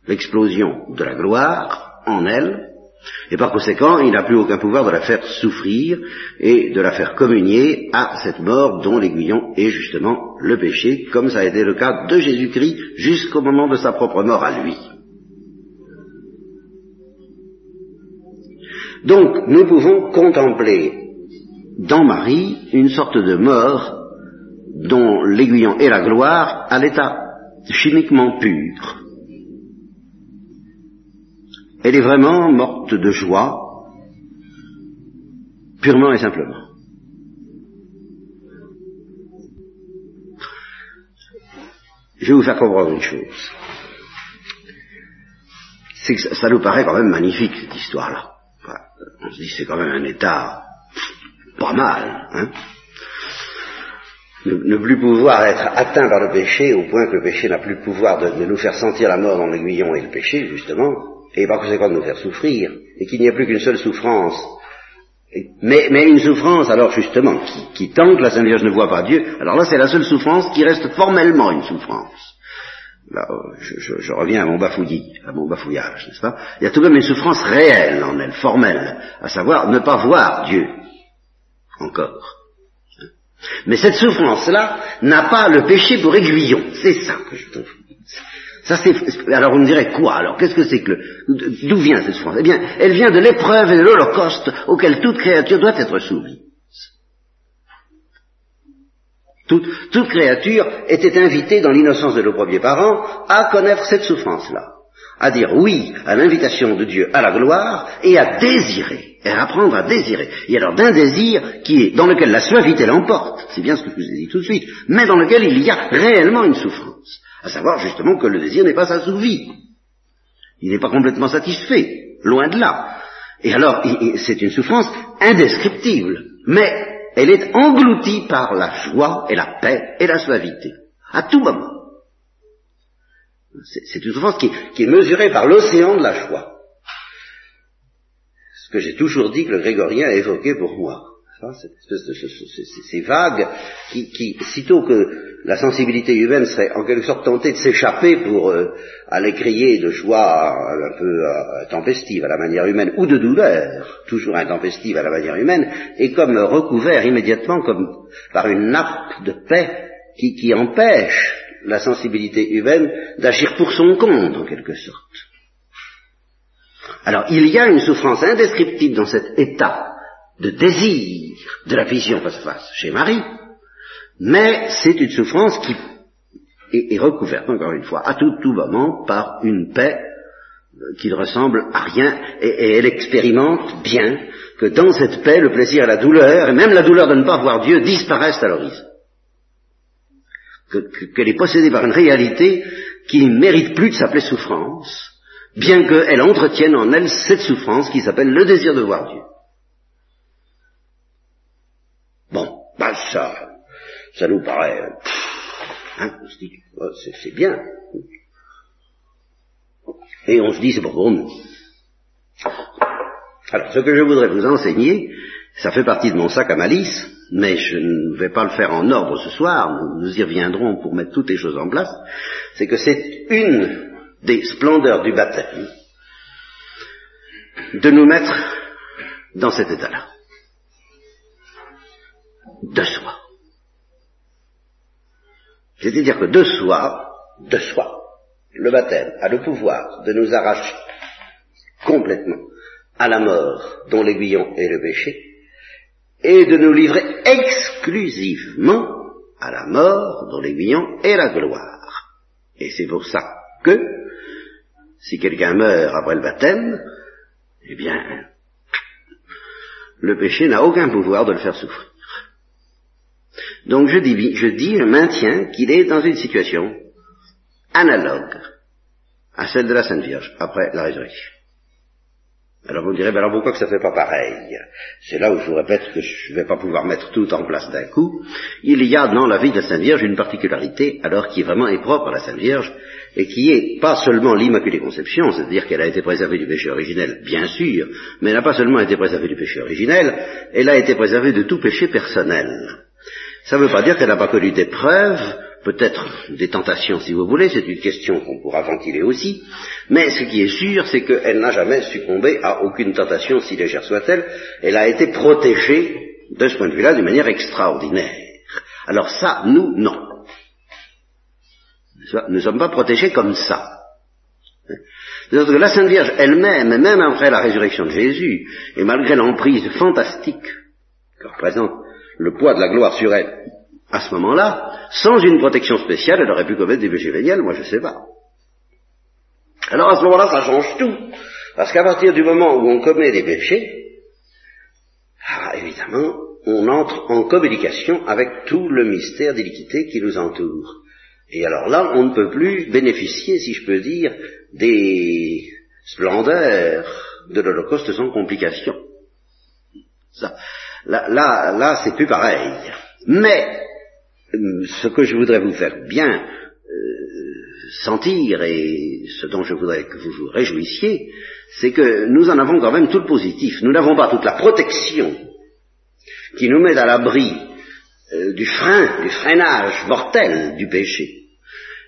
l'explosion de la gloire en elle, et par conséquent, il n'a plus aucun pouvoir de la faire souffrir et de la faire communier à cette mort dont l'aiguillon est justement le péché, comme ça a été le cas de Jésus-Christ jusqu'au moment de sa propre mort à lui. Donc, nous pouvons contempler dans Marie une sorte de mort dont l'aiguillon est la gloire à l'état chimiquement pur. Elle est vraiment morte de joie, purement et simplement. Je vais vous faire comprendre une chose. C'est que ça, nous paraît quand même magnifique, cette histoire-là. On se dit c'est quand même un état pas mal, hein ne, plus pouvoir être atteint par le péché au point que le péché n'a plus le pouvoir de, nous faire sentir la mort dans l'aiguillon et le péché, justement, et par conséquent de nous faire souffrir, et qu'il n'y a plus qu'une seule souffrance, mais, une souffrance, alors justement, qui, qui tant la Sainte Vierge ne voit pas Dieu, alors là c'est la seule souffrance qui reste formellement une souffrance. Là, je, je, reviens à mon bafouillis, à mon bafouillage, n'est-ce pas? Il y a tout de même une souffrance réelle en elle, formelle, à savoir ne pas voir Dieu. Encore. Mais cette souffrance-là n'a pas le péché pour aiguillon. C'est ça que je trouve. Alors on me dirait quoi? Alors qu'est-ce que c'est que d'où vient cette souffrance? Eh bien, elle vient de l'épreuve et de l'holocauste auquel toute créature doit être soumise. Toute, créature était invitée dans l'innocence de nos premiers parents à connaître cette souffrance-là, à dire oui à l'invitation de Dieu à la gloire et à désirer, et à apprendre à désirer. Et alors d'un désir qui est dans lequel la suavité l'emporte, c'est bien ce que je vous ai dit tout de suite, mais dans lequel il y a réellement une souffrance. À savoir justement que le désir n'est pas assouvi. Il n'est pas complètement satisfait, loin de là. Et alors, c'est une souffrance indescriptible, mais elle est engloutie par la joie et la paix et la suavité, à tout moment. C'est une souffrance qui, est mesurée par l'océan de la joie. Ce que j'ai toujours dit que le grégorien a évoqué pour moi cette espèce de ces vagues qui, sitôt que la sensibilité humaine serait en quelque sorte tentée de s'échapper pour euh, aller crier de joie un peu euh, intempestive à la manière humaine, ou de douleur, toujours intempestive à la manière humaine, est comme recouvert immédiatement comme par une nappe de paix qui, qui empêche la sensibilité humaine d'agir pour son compte, en quelque sorte. Alors, il y a une souffrance indescriptible dans cet état de désir de la vision face à face chez Marie, mais c'est une souffrance qui est, recouverte, encore une fois, à tout, moment par une paix euh, qui ne ressemble à rien, et, elle expérimente bien que dans cette paix, le plaisir et la douleur, et même la douleur de ne pas voir Dieu, disparaissent à l'horizon. Qu'elle est possédée par une réalité qui ne mérite plus de s'appeler souffrance, bien qu'elle entretienne en elle cette souffrance qui s'appelle le désir de voir Dieu. Bah ça, ça nous paraît, hein, on se dit, c'est bien. Et on se dit, c'est pour nous. Alors, ce que je voudrais vous enseigner, ça fait partie de mon sac à malice, mais je ne vais pas le faire en ordre ce soir, nous y reviendrons pour mettre toutes les choses en place, c'est que c'est une des splendeurs du baptême de nous mettre dans cet état-là de soi. C'est-à-dire que de soi, de soi, le baptême a le pouvoir de nous arracher complètement à la mort dont l'aiguillon est le péché, et de nous livrer exclusivement à la mort dont l'aiguillon est la gloire. Et c'est pour ça que, si quelqu'un meurt après le baptême, eh bien, le péché n'a aucun pouvoir de le faire souffrir. Donc je dis, je dis, je maintiens qu'il est dans une situation analogue à celle de la Sainte Vierge après la résurrection. Alors vous me direz, ben alors pourquoi que ça fait pas pareil? C'est là où je vous répète que je ne vais pas pouvoir mettre tout en place d'un coup. Il y a dans la vie de la Sainte Vierge une particularité, alors qui vraiment est propre à la Sainte Vierge, et qui est pas seulement l'Immaculée Conception, c'est-à-dire qu'elle a été préservée du péché originel, bien sûr, mais elle n'a pas seulement été préservée du péché originel, elle a été préservée de tout péché personnel. Ça ne veut pas dire qu'elle n'a pas connu des preuves, peut-être des tentations si vous voulez, c'est une question qu'on pourra ventiler aussi, mais ce qui est sûr, c'est qu'elle n'a jamais succombé à aucune tentation, si légère soit-elle, elle a été protégée, de ce point de vue-là, d'une manière extraordinaire. Alors ça, nous, non. Nous ne sommes pas protégés comme ça. cest que la Sainte Vierge elle-même, même après la résurrection de Jésus, et malgré l'emprise fantastique que représente le poids de la gloire sur elle, à ce moment-là, sans une protection spéciale, elle aurait pu commettre des péchés véniels, moi je ne sais pas. Alors à ce moment-là, ça change tout. Parce qu'à partir du moment où on commet des péchés, ah, évidemment, on entre en communication avec tout le mystère d'iniquité qui nous entoure. Et alors là, on ne peut plus bénéficier, si je peux dire, des splendeurs de l'Holocauste sans complication. Ça, Là, là, c'est plus pareil. Mais, ce que je voudrais vous faire bien euh, sentir et ce dont je voudrais que vous vous réjouissiez, c'est que nous en avons quand même tout le positif. Nous n'avons pas toute la protection qui nous met à l'abri euh, du frein, du freinage mortel du péché,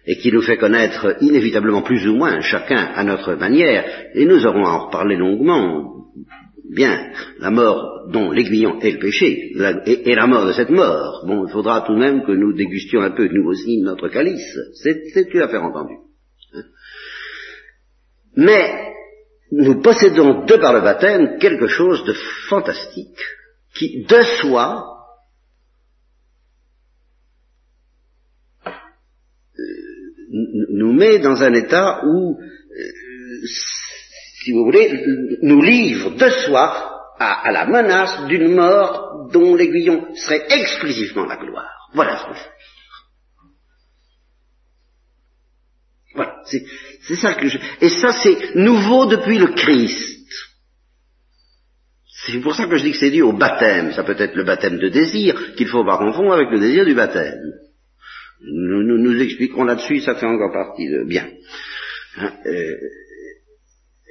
et qui nous fait connaître inévitablement plus ou moins chacun à notre manière, et nous aurons à en reparler longuement, bien, la mort dont l'aiguillon est le péché, et, la mort de cette mort, bon, il faudra tout de même que nous dégustions un peu, nous aussi, notre calice, c'est une affaire entendue. Mais, nous possédons, de par le baptême, quelque chose de fantastique, qui, de soi, nous met dans un état où, euh, si vous voulez, nous livre de soi à, la menace d'une mort dont l'aiguillon serait exclusivement la gloire. Voilà ce que je Voilà, c'est ça que je... Et ça, c'est nouveau depuis le Christ. C'est pour ça que je dis que c'est dû au baptême. Ça peut être le baptême de désir, qu'il faut pas confondre avec le désir du baptême. Nous nous, expliquerons là-dessus, ça fait encore partie de bien. Hein, euh,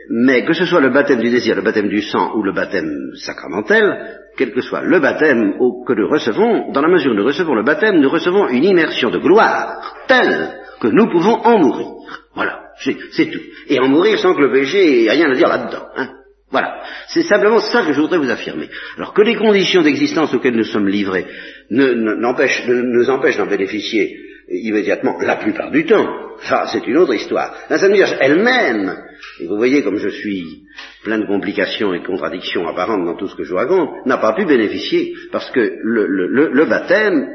mais que ce soit le baptême du désir, le baptême du sang ou le baptême sacramentel, quel que soit le baptême que nous recevons, dans la mesure où nous recevons le baptême, nous recevons une immersion de gloire telle que nous pouvons en mourir. Voilà, c'est tout. Et en mourir sans que le péché ait rien à dire là-dedans. Hein. Voilà. C'est simplement ça que je voudrais vous affirmer. Alors que les conditions d'existence auxquelles nous sommes livrés ne, nous empêchent d'en bénéficier immédiatement la plupart du temps, c'est une autre histoire. La Sainte Vierge elle-même, et vous voyez comme je suis plein de complications et de contradictions apparentes dans tout ce que je raconte, n'a pas pu bénéficier parce que le, le baptême,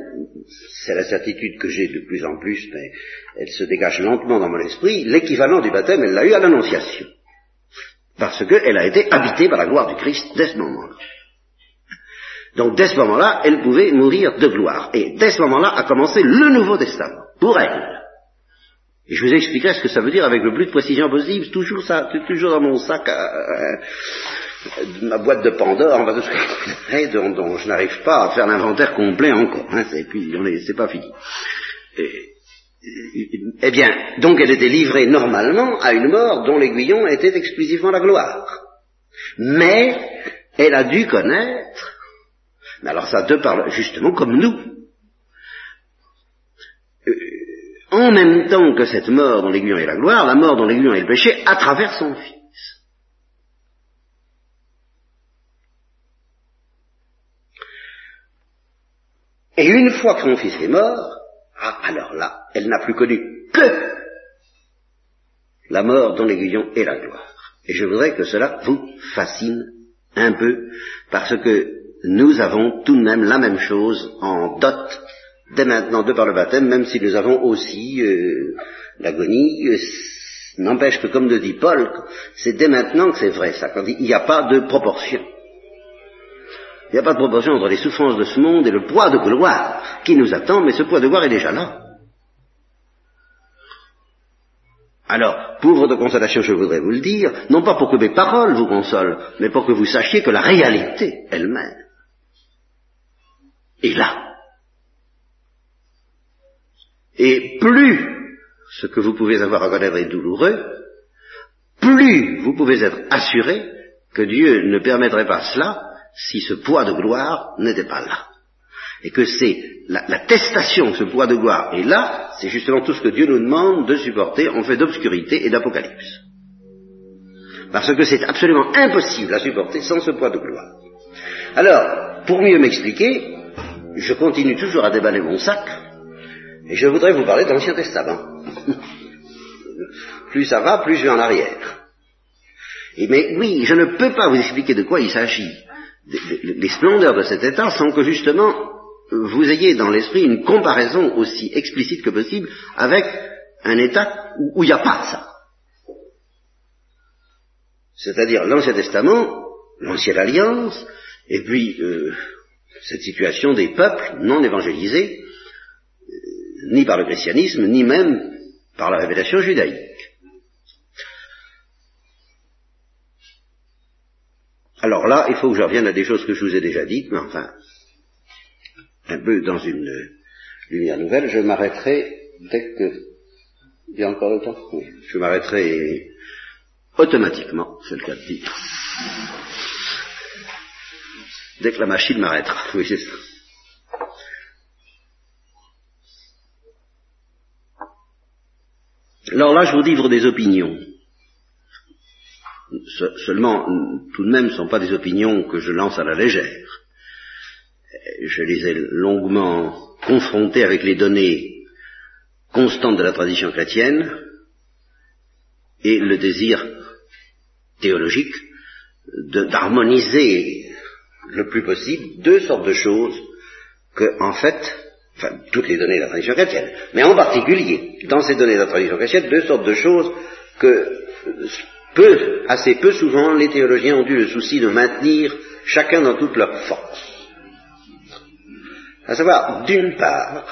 c'est la certitude que j'ai de plus en plus, mais elle se dégage lentement dans mon esprit, l'équivalent du baptême, elle l'a eu à l'Annonciation. Parce qu'elle a été habitée par la gloire du Christ dès ce moment-là. Donc dès ce moment-là, elle pouvait mourir de gloire. Et dès ce moment-là a commencé le Nouveau Testament, pour elle. Et je vous expliquerai ce que ça veut dire avec le plus de précision possible. Toujours ça, toujours dans mon sac, euh, ma boîte de Pandore, dont, dont je n'arrive pas à faire l'inventaire complet encore. Hein, et puis, c'est pas fini. eh bien, donc elle était livrée normalement à une mort dont l'aiguillon était exclusivement la gloire. Mais elle a dû connaître mais alors ça, de par, justement comme nous, euh, en même temps que cette mort dont l'aiguillon est la gloire, la mort dont l'aiguillon est le péché, à travers son Fils. Et une fois que son Fils est mort, ah, alors là, elle n'a plus connu que la mort dont l'aiguillon est la gloire. Et je voudrais que cela vous fascine un peu, parce que nous avons tout de même la même chose en dot dès maintenant de par le baptême, même si nous avons aussi euh, l'agonie, euh, n'empêche que comme le dit Paul, c'est dès maintenant que c'est vrai ça, quand il n'y a pas de proportion. Il n'y a pas de proportion entre les souffrances de ce monde et le poids de gloire qui nous attend, mais ce poids de gloire est déjà là. Alors, pour votre consolation, je voudrais vous le dire, non pas pour que mes paroles vous consolent, mais pour que vous sachiez que la réalité elle-même est là. Et plus ce que vous pouvez avoir à connaître est douloureux, plus vous pouvez être assuré que Dieu ne permettrait pas cela si ce poids de gloire n'était pas là. Et que c'est l'attestation que ce poids de gloire est là, c'est justement tout ce que Dieu nous demande de supporter en fait d'obscurité et d'apocalypse. Parce que c'est absolument impossible à supporter sans ce poids de gloire. Alors, pour mieux m'expliquer, je continue toujours à déballer mon sac, et je voudrais vous parler de l'Ancien Testament. plus ça va, plus je vais en arrière. mais oui, je ne peux pas vous expliquer de quoi il s'agit, les splendeurs de cet état, sans que justement vous ayez dans l'esprit une comparaison aussi explicite que possible avec un état où il n'y a pas ça. C'est-à-dire l'Ancien Testament, l'Ancienne Alliance, et puis euh, cette situation des peuples non évangélisés, ni par le christianisme, ni même par la révélation judaïque. Alors là, il faut que je revienne à des choses que je vous ai déjà dites, mais enfin, un peu dans une lumière nouvelle, je m'arrêterai dès que Il y a encore le temps Oui. Je m'arrêterai automatiquement, c'est le cas de dire. Dès que la machine m'arrêtera. Oui, c'est ça. Alors là, je vous livre des opinions. seulement, tout de même, ce ne sont pas des opinions que je lance à la légère. Je les ai longuement confrontées avec les données constantes de la tradition chrétienne et le désir théologique d'harmoniser le plus possible deux sortes de choses que, en fait, enfin, toutes les données de la tradition chrétienne, mais en particulier, dans ces données de la tradition chrétienne, deux sortes de choses que peu, assez peu souvent, les théologiens ont eu le souci de maintenir chacun dans toute leur force. À savoir, d'une part,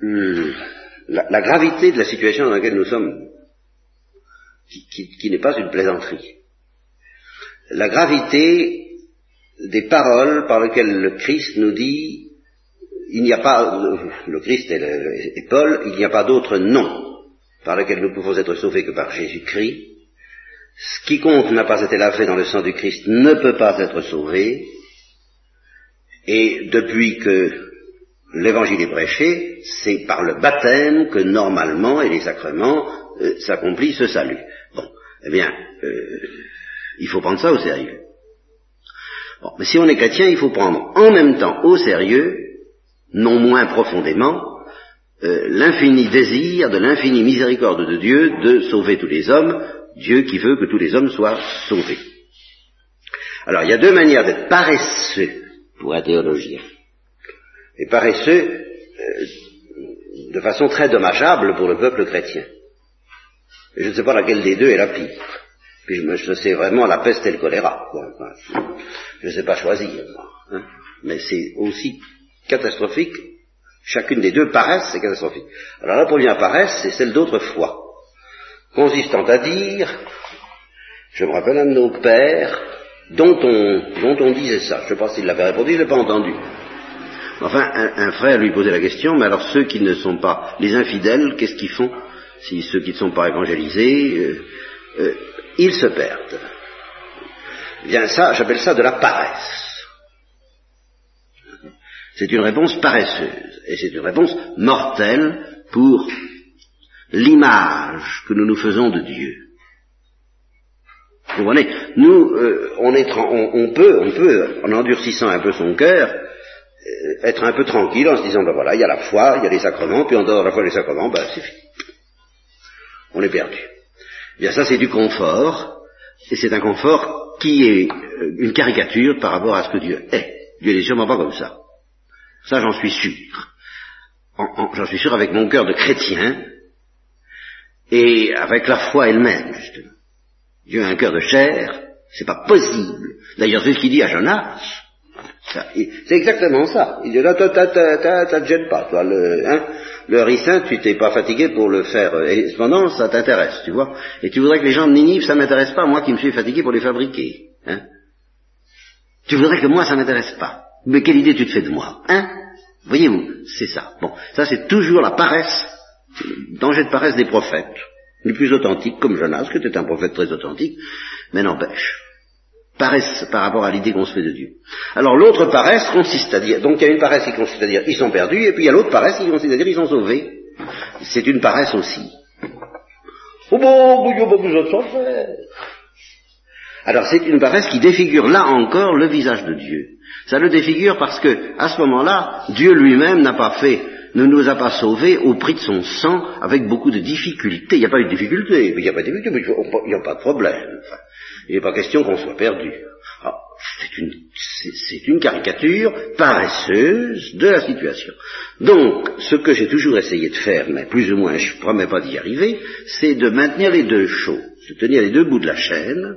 la, la, gravité de la situation dans laquelle nous sommes, qui n'est pas une plaisanterie. La gravité des paroles par lesquelles le Christ nous dit, il n'y a pas, le Christ et, Paul, il n'y a pas d'autre nom par lequel nous pouvons être sauvés que par Jésus-Christ. Quiconque n'a pas été lavé dans le sang du Christ ne peut pas être sauvé. Et depuis que l'évangile est prêché, c'est par le baptême que normalement, et les sacrements, euh, s'accomplit ce salut. Bon, eh bien, euh, il faut prendre ça au sérieux mais si on est chrétien, il faut prendre en même temps au sérieux, non moins profondément, euh, l'infini désir de l'infini miséricorde de Dieu de sauver tous les hommes, Dieu qui veut que tous les hommes soient sauvés. Alors il y a deux manières d'être paresseux pour un théologien. Et paresseux euh, de façon très dommageable pour le peuple chrétien. je ne sais pas laquelle des deux est la pire. Puis je, me, sais vraiment la peste et le choléra. Je ne sais pas choisir, hein. mais c'est aussi catastrophique. Chacune des deux paresse, c'est catastrophique. Alors la première paresse, c'est celle d'autrefois, consistant à dire, je me rappelle un de nos pères, dont on, dont on disait ça. Je ne sais pas s'il l'avait répondu, je ne l'ai pas entendu. Enfin, un, frère lui posait la question, mais alors ceux qui ne sont pas les infidèles, qu'est-ce qu'ils font? Si ceux qui ne sont pas évangélisés euh, euh, ils se perdent. Bien ça, j'appelle ça de la paresse. C'est une réponse paresseuse, et c'est une réponse mortelle pour l'image que nous nous faisons de Dieu. Vous comprenez? Nous, euh, on, est on, peut, on peut, en endurcissant un peu son cœur, euh, être un peu tranquille en se disant, ben voilà, il y a la foi, il y a les sacrements, puis en dehors de la foi et les sacrements, ben c'est fini. On est perdu. Bien ça c'est du confort, et c'est un confort qui est euh, une caricature par rapport à ce que Dieu est. Dieu n'est sûrement pas comme ça. Ça j'en suis sûr. J'en suis sûr avec mon cœur de chrétien et avec la foi elle-même, justement. Dieu a un cœur de chair, c'est pas possible. D'ailleurs, c'est ce qu'il dit à Jonas. C'est exactement ça. Il dit là, toi, te gêne pas, toi, le, hein, le ricin, tu t'es pas fatigué pour le faire. Et cependant, ça t'intéresse, tu vois. Et tu voudrais que les gens de Ninive, ça m'intéresse pas, moi qui me suis fatigué pour les fabriquer. Hein. Tu voudrais que moi, ça m'intéresse pas. Mais quelle idée tu te fais de moi, hein? Voyez-vous, c'est ça. Bon, ça c'est toujours la paresse, le danger de paresse des prophètes. Les plus authentiques, comme Jonas, qui était un prophète très authentique, mais n'empêche paresse par rapport à l'idée qu'on se fait de Dieu. Alors l'autre paresse consiste à dire, donc il y a une paresse qui consiste à dire ils sont perdus, et puis il y a l'autre paresse qui consiste à dire ils sont sauvés. C'est une paresse aussi. Oh bon. Alors c'est une paresse qui défigure là encore le visage de Dieu. Ça le défigure parce que à ce moment-là, Dieu lui-même n'a pas fait, ne nous a pas sauvés au prix de son sang avec beaucoup de difficultés. Il n'y a pas eu de difficulté, il n'y a pas de difficulté, il n'y a pas de problème. Il n'est pas question qu'on soit perdu. Ah, c'est une, caricature paresseuse de la situation. Donc, ce que j'ai toujours essayé de faire, mais plus ou moins je ne promets pas d'y arriver, c'est de maintenir les deux choses, de tenir les deux bouts de la chaîne.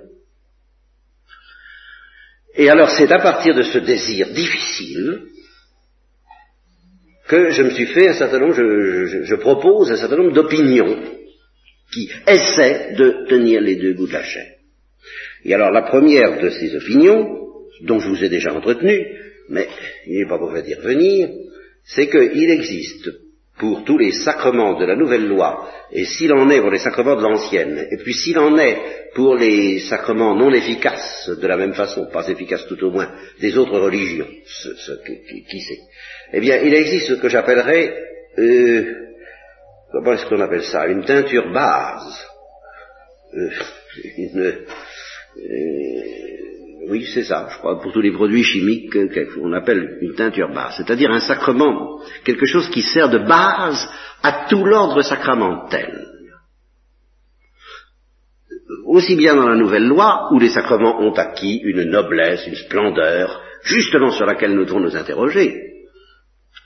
Et alors c'est à partir de ce désir difficile que je me suis fait un certain nombre, je propose un certain nombre d'opinions qui essaient de tenir les deux bouts de la chaîne. Et alors la première de ces opinions, dont je vous ai déjà entretenu, mais il n'est pas pour dire venir, c'est qu'il existe pour tous les sacrements de la nouvelle loi, et s'il en est pour les sacrements de l'ancienne, et puis s'il en est pour les sacrements non efficaces, de la même façon, pas efficaces tout au moins, des autres religions, ce, qui, sait, eh bien, il existe ce que j'appellerais, euh, comment est-ce qu'on appelle ça, une teinture base, euh, une, euh, oui, c'est ça, je crois, pour tous les produits chimiques qu'on appelle une teinture basse, c'est-à-dire un sacrement, quelque chose qui sert de base à tout l'ordre sacramentel. Aussi bien dans la nouvelle loi, où les sacrements ont acquis une noblesse, une splendeur, justement sur laquelle nous devons nous interroger,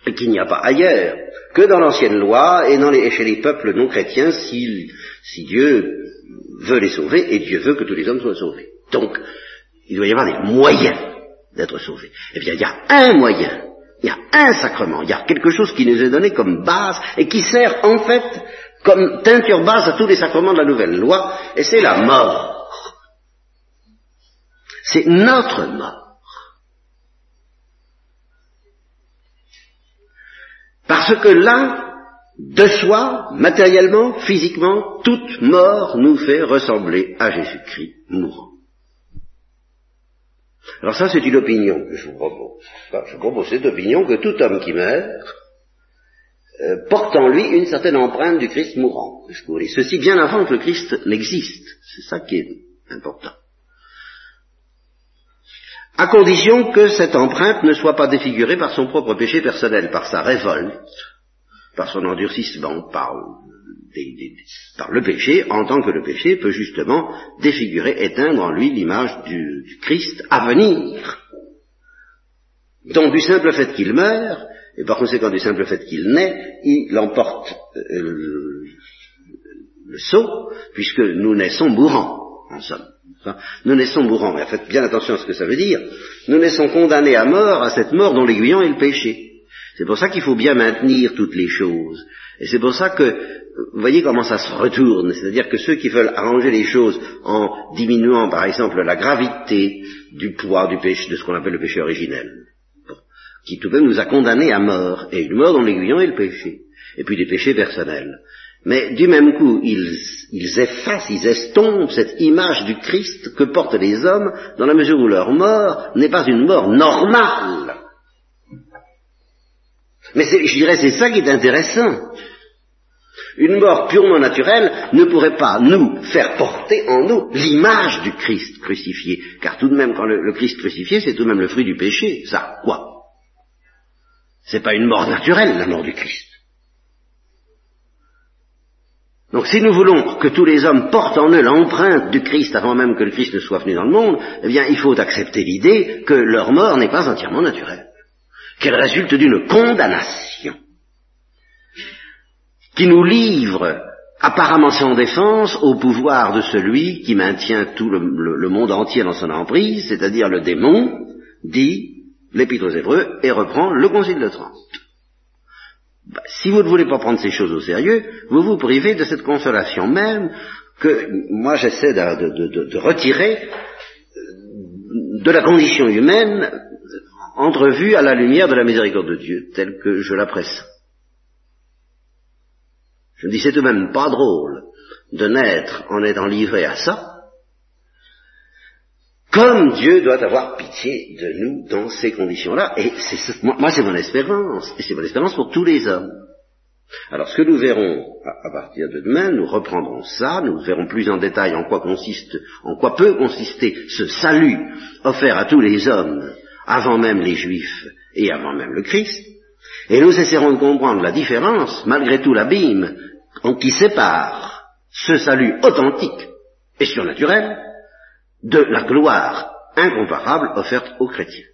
et qu'il n'y a pas ailleurs que dans l'ancienne loi et, dans les, chez les peuples non chrétiens si, si Dieu veut les sauver, et Dieu veut que tous les hommes soient sauvés. Donc, il doit y avoir des moyens d'être sauvés. Eh bien, il y a un moyen, il y a un sacrement, il y a quelque chose qui nous est donné comme base et qui sert en fait comme teinture base à tous les sacrements de la nouvelle loi, et c'est la mort. C'est notre mort. Parce que là, de soi, matériellement, physiquement, toute mort nous fait ressembler à Jésus-Christ mourant. Alors ça, c'est une opinion que je vous propose. je propose cette opinion que tout homme qui meurt euh, porte en lui une certaine empreinte du Christ mourant. Ceci bien avant que le Christ n'existe. C'est ça qui est important. À condition que cette empreinte ne soit pas défigurée par son propre péché personnel, par sa révolte, par son endurcissement, par par le péché, en tant que le péché peut justement défigurer, éteindre en lui l'image du, Christ à venir. Donc du simple fait qu'il meurt, et par conséquent du simple fait qu'il naît, il emporte euh, le, saut, puisque nous naissons mourants, en somme. Nous naissons mourants, mais faites bien attention à ce que ça veut dire. Nous naissons condamnés à mort, à cette mort dont l'aiguillon est le péché. C'est pour ça qu'il faut bien maintenir toutes les choses. Et c'est pour ça que voyez comment ça se retourne, c'est-à-dire que ceux qui veulent arranger les choses en diminuant par exemple la gravité du poids du péché, de ce qu'on appelle le péché originel, qui tout de même nous a condamnés à mort, et une mort dans l'aiguillon est le péché, et puis des péchés personnels. Mais du même coup, ils, ils effacent, ils estompent cette image du Christ que portent les hommes, dans la mesure où leur mort n'est pas une mort normale. Mais je dirais c'est ça qui est intéressant. Une mort purement naturelle ne pourrait pas nous faire porter en nous l'image du Christ crucifié. Car tout de même, quand le, Christ crucifié, c'est tout de même le fruit du péché. Ça, quoi? C'est pas une mort naturelle, la mort du Christ. Donc si nous voulons que tous les hommes portent en eux l'empreinte du Christ avant même que le Christ ne soit venu dans le monde, eh bien il faut accepter l'idée que leur mort n'est pas entièrement naturelle, qu'elle résulte d'une condamnation qui nous livre apparemment sans défense au pouvoir de celui qui maintient tout le, monde entier dans son emprise, c'est-à-dire le démon, dit l'Épître aux Hébreux, et reprend le Concile de Trente. Bah, si vous ne voulez pas prendre ces choses au sérieux, vous vous privez de cette consolation même que moi j'essaie de, retirer de la condition humaine entrevue à la lumière de la miséricorde de Dieu, telle que je la presse. Je me dis, c'est tout de même pas drôle de naître en étant livré à ça, comme Dieu doit avoir pitié de nous dans ces conditions-là. Et moi, c'est mon espérance, et c'est mon espérance pour tous les hommes. Alors ce que nous verrons à, à, partir de demain, nous reprendrons ça, nous verrons plus en détail en quoi consiste, en quoi peut consister ce salut offert à tous les hommes, avant même les Juifs et avant même le Christ, et nous essaierons de comprendre la différence, malgré tout l'abîme qui sépare ce salut authentique et surnaturel de la gloire incomparable offerte aux chrétiens.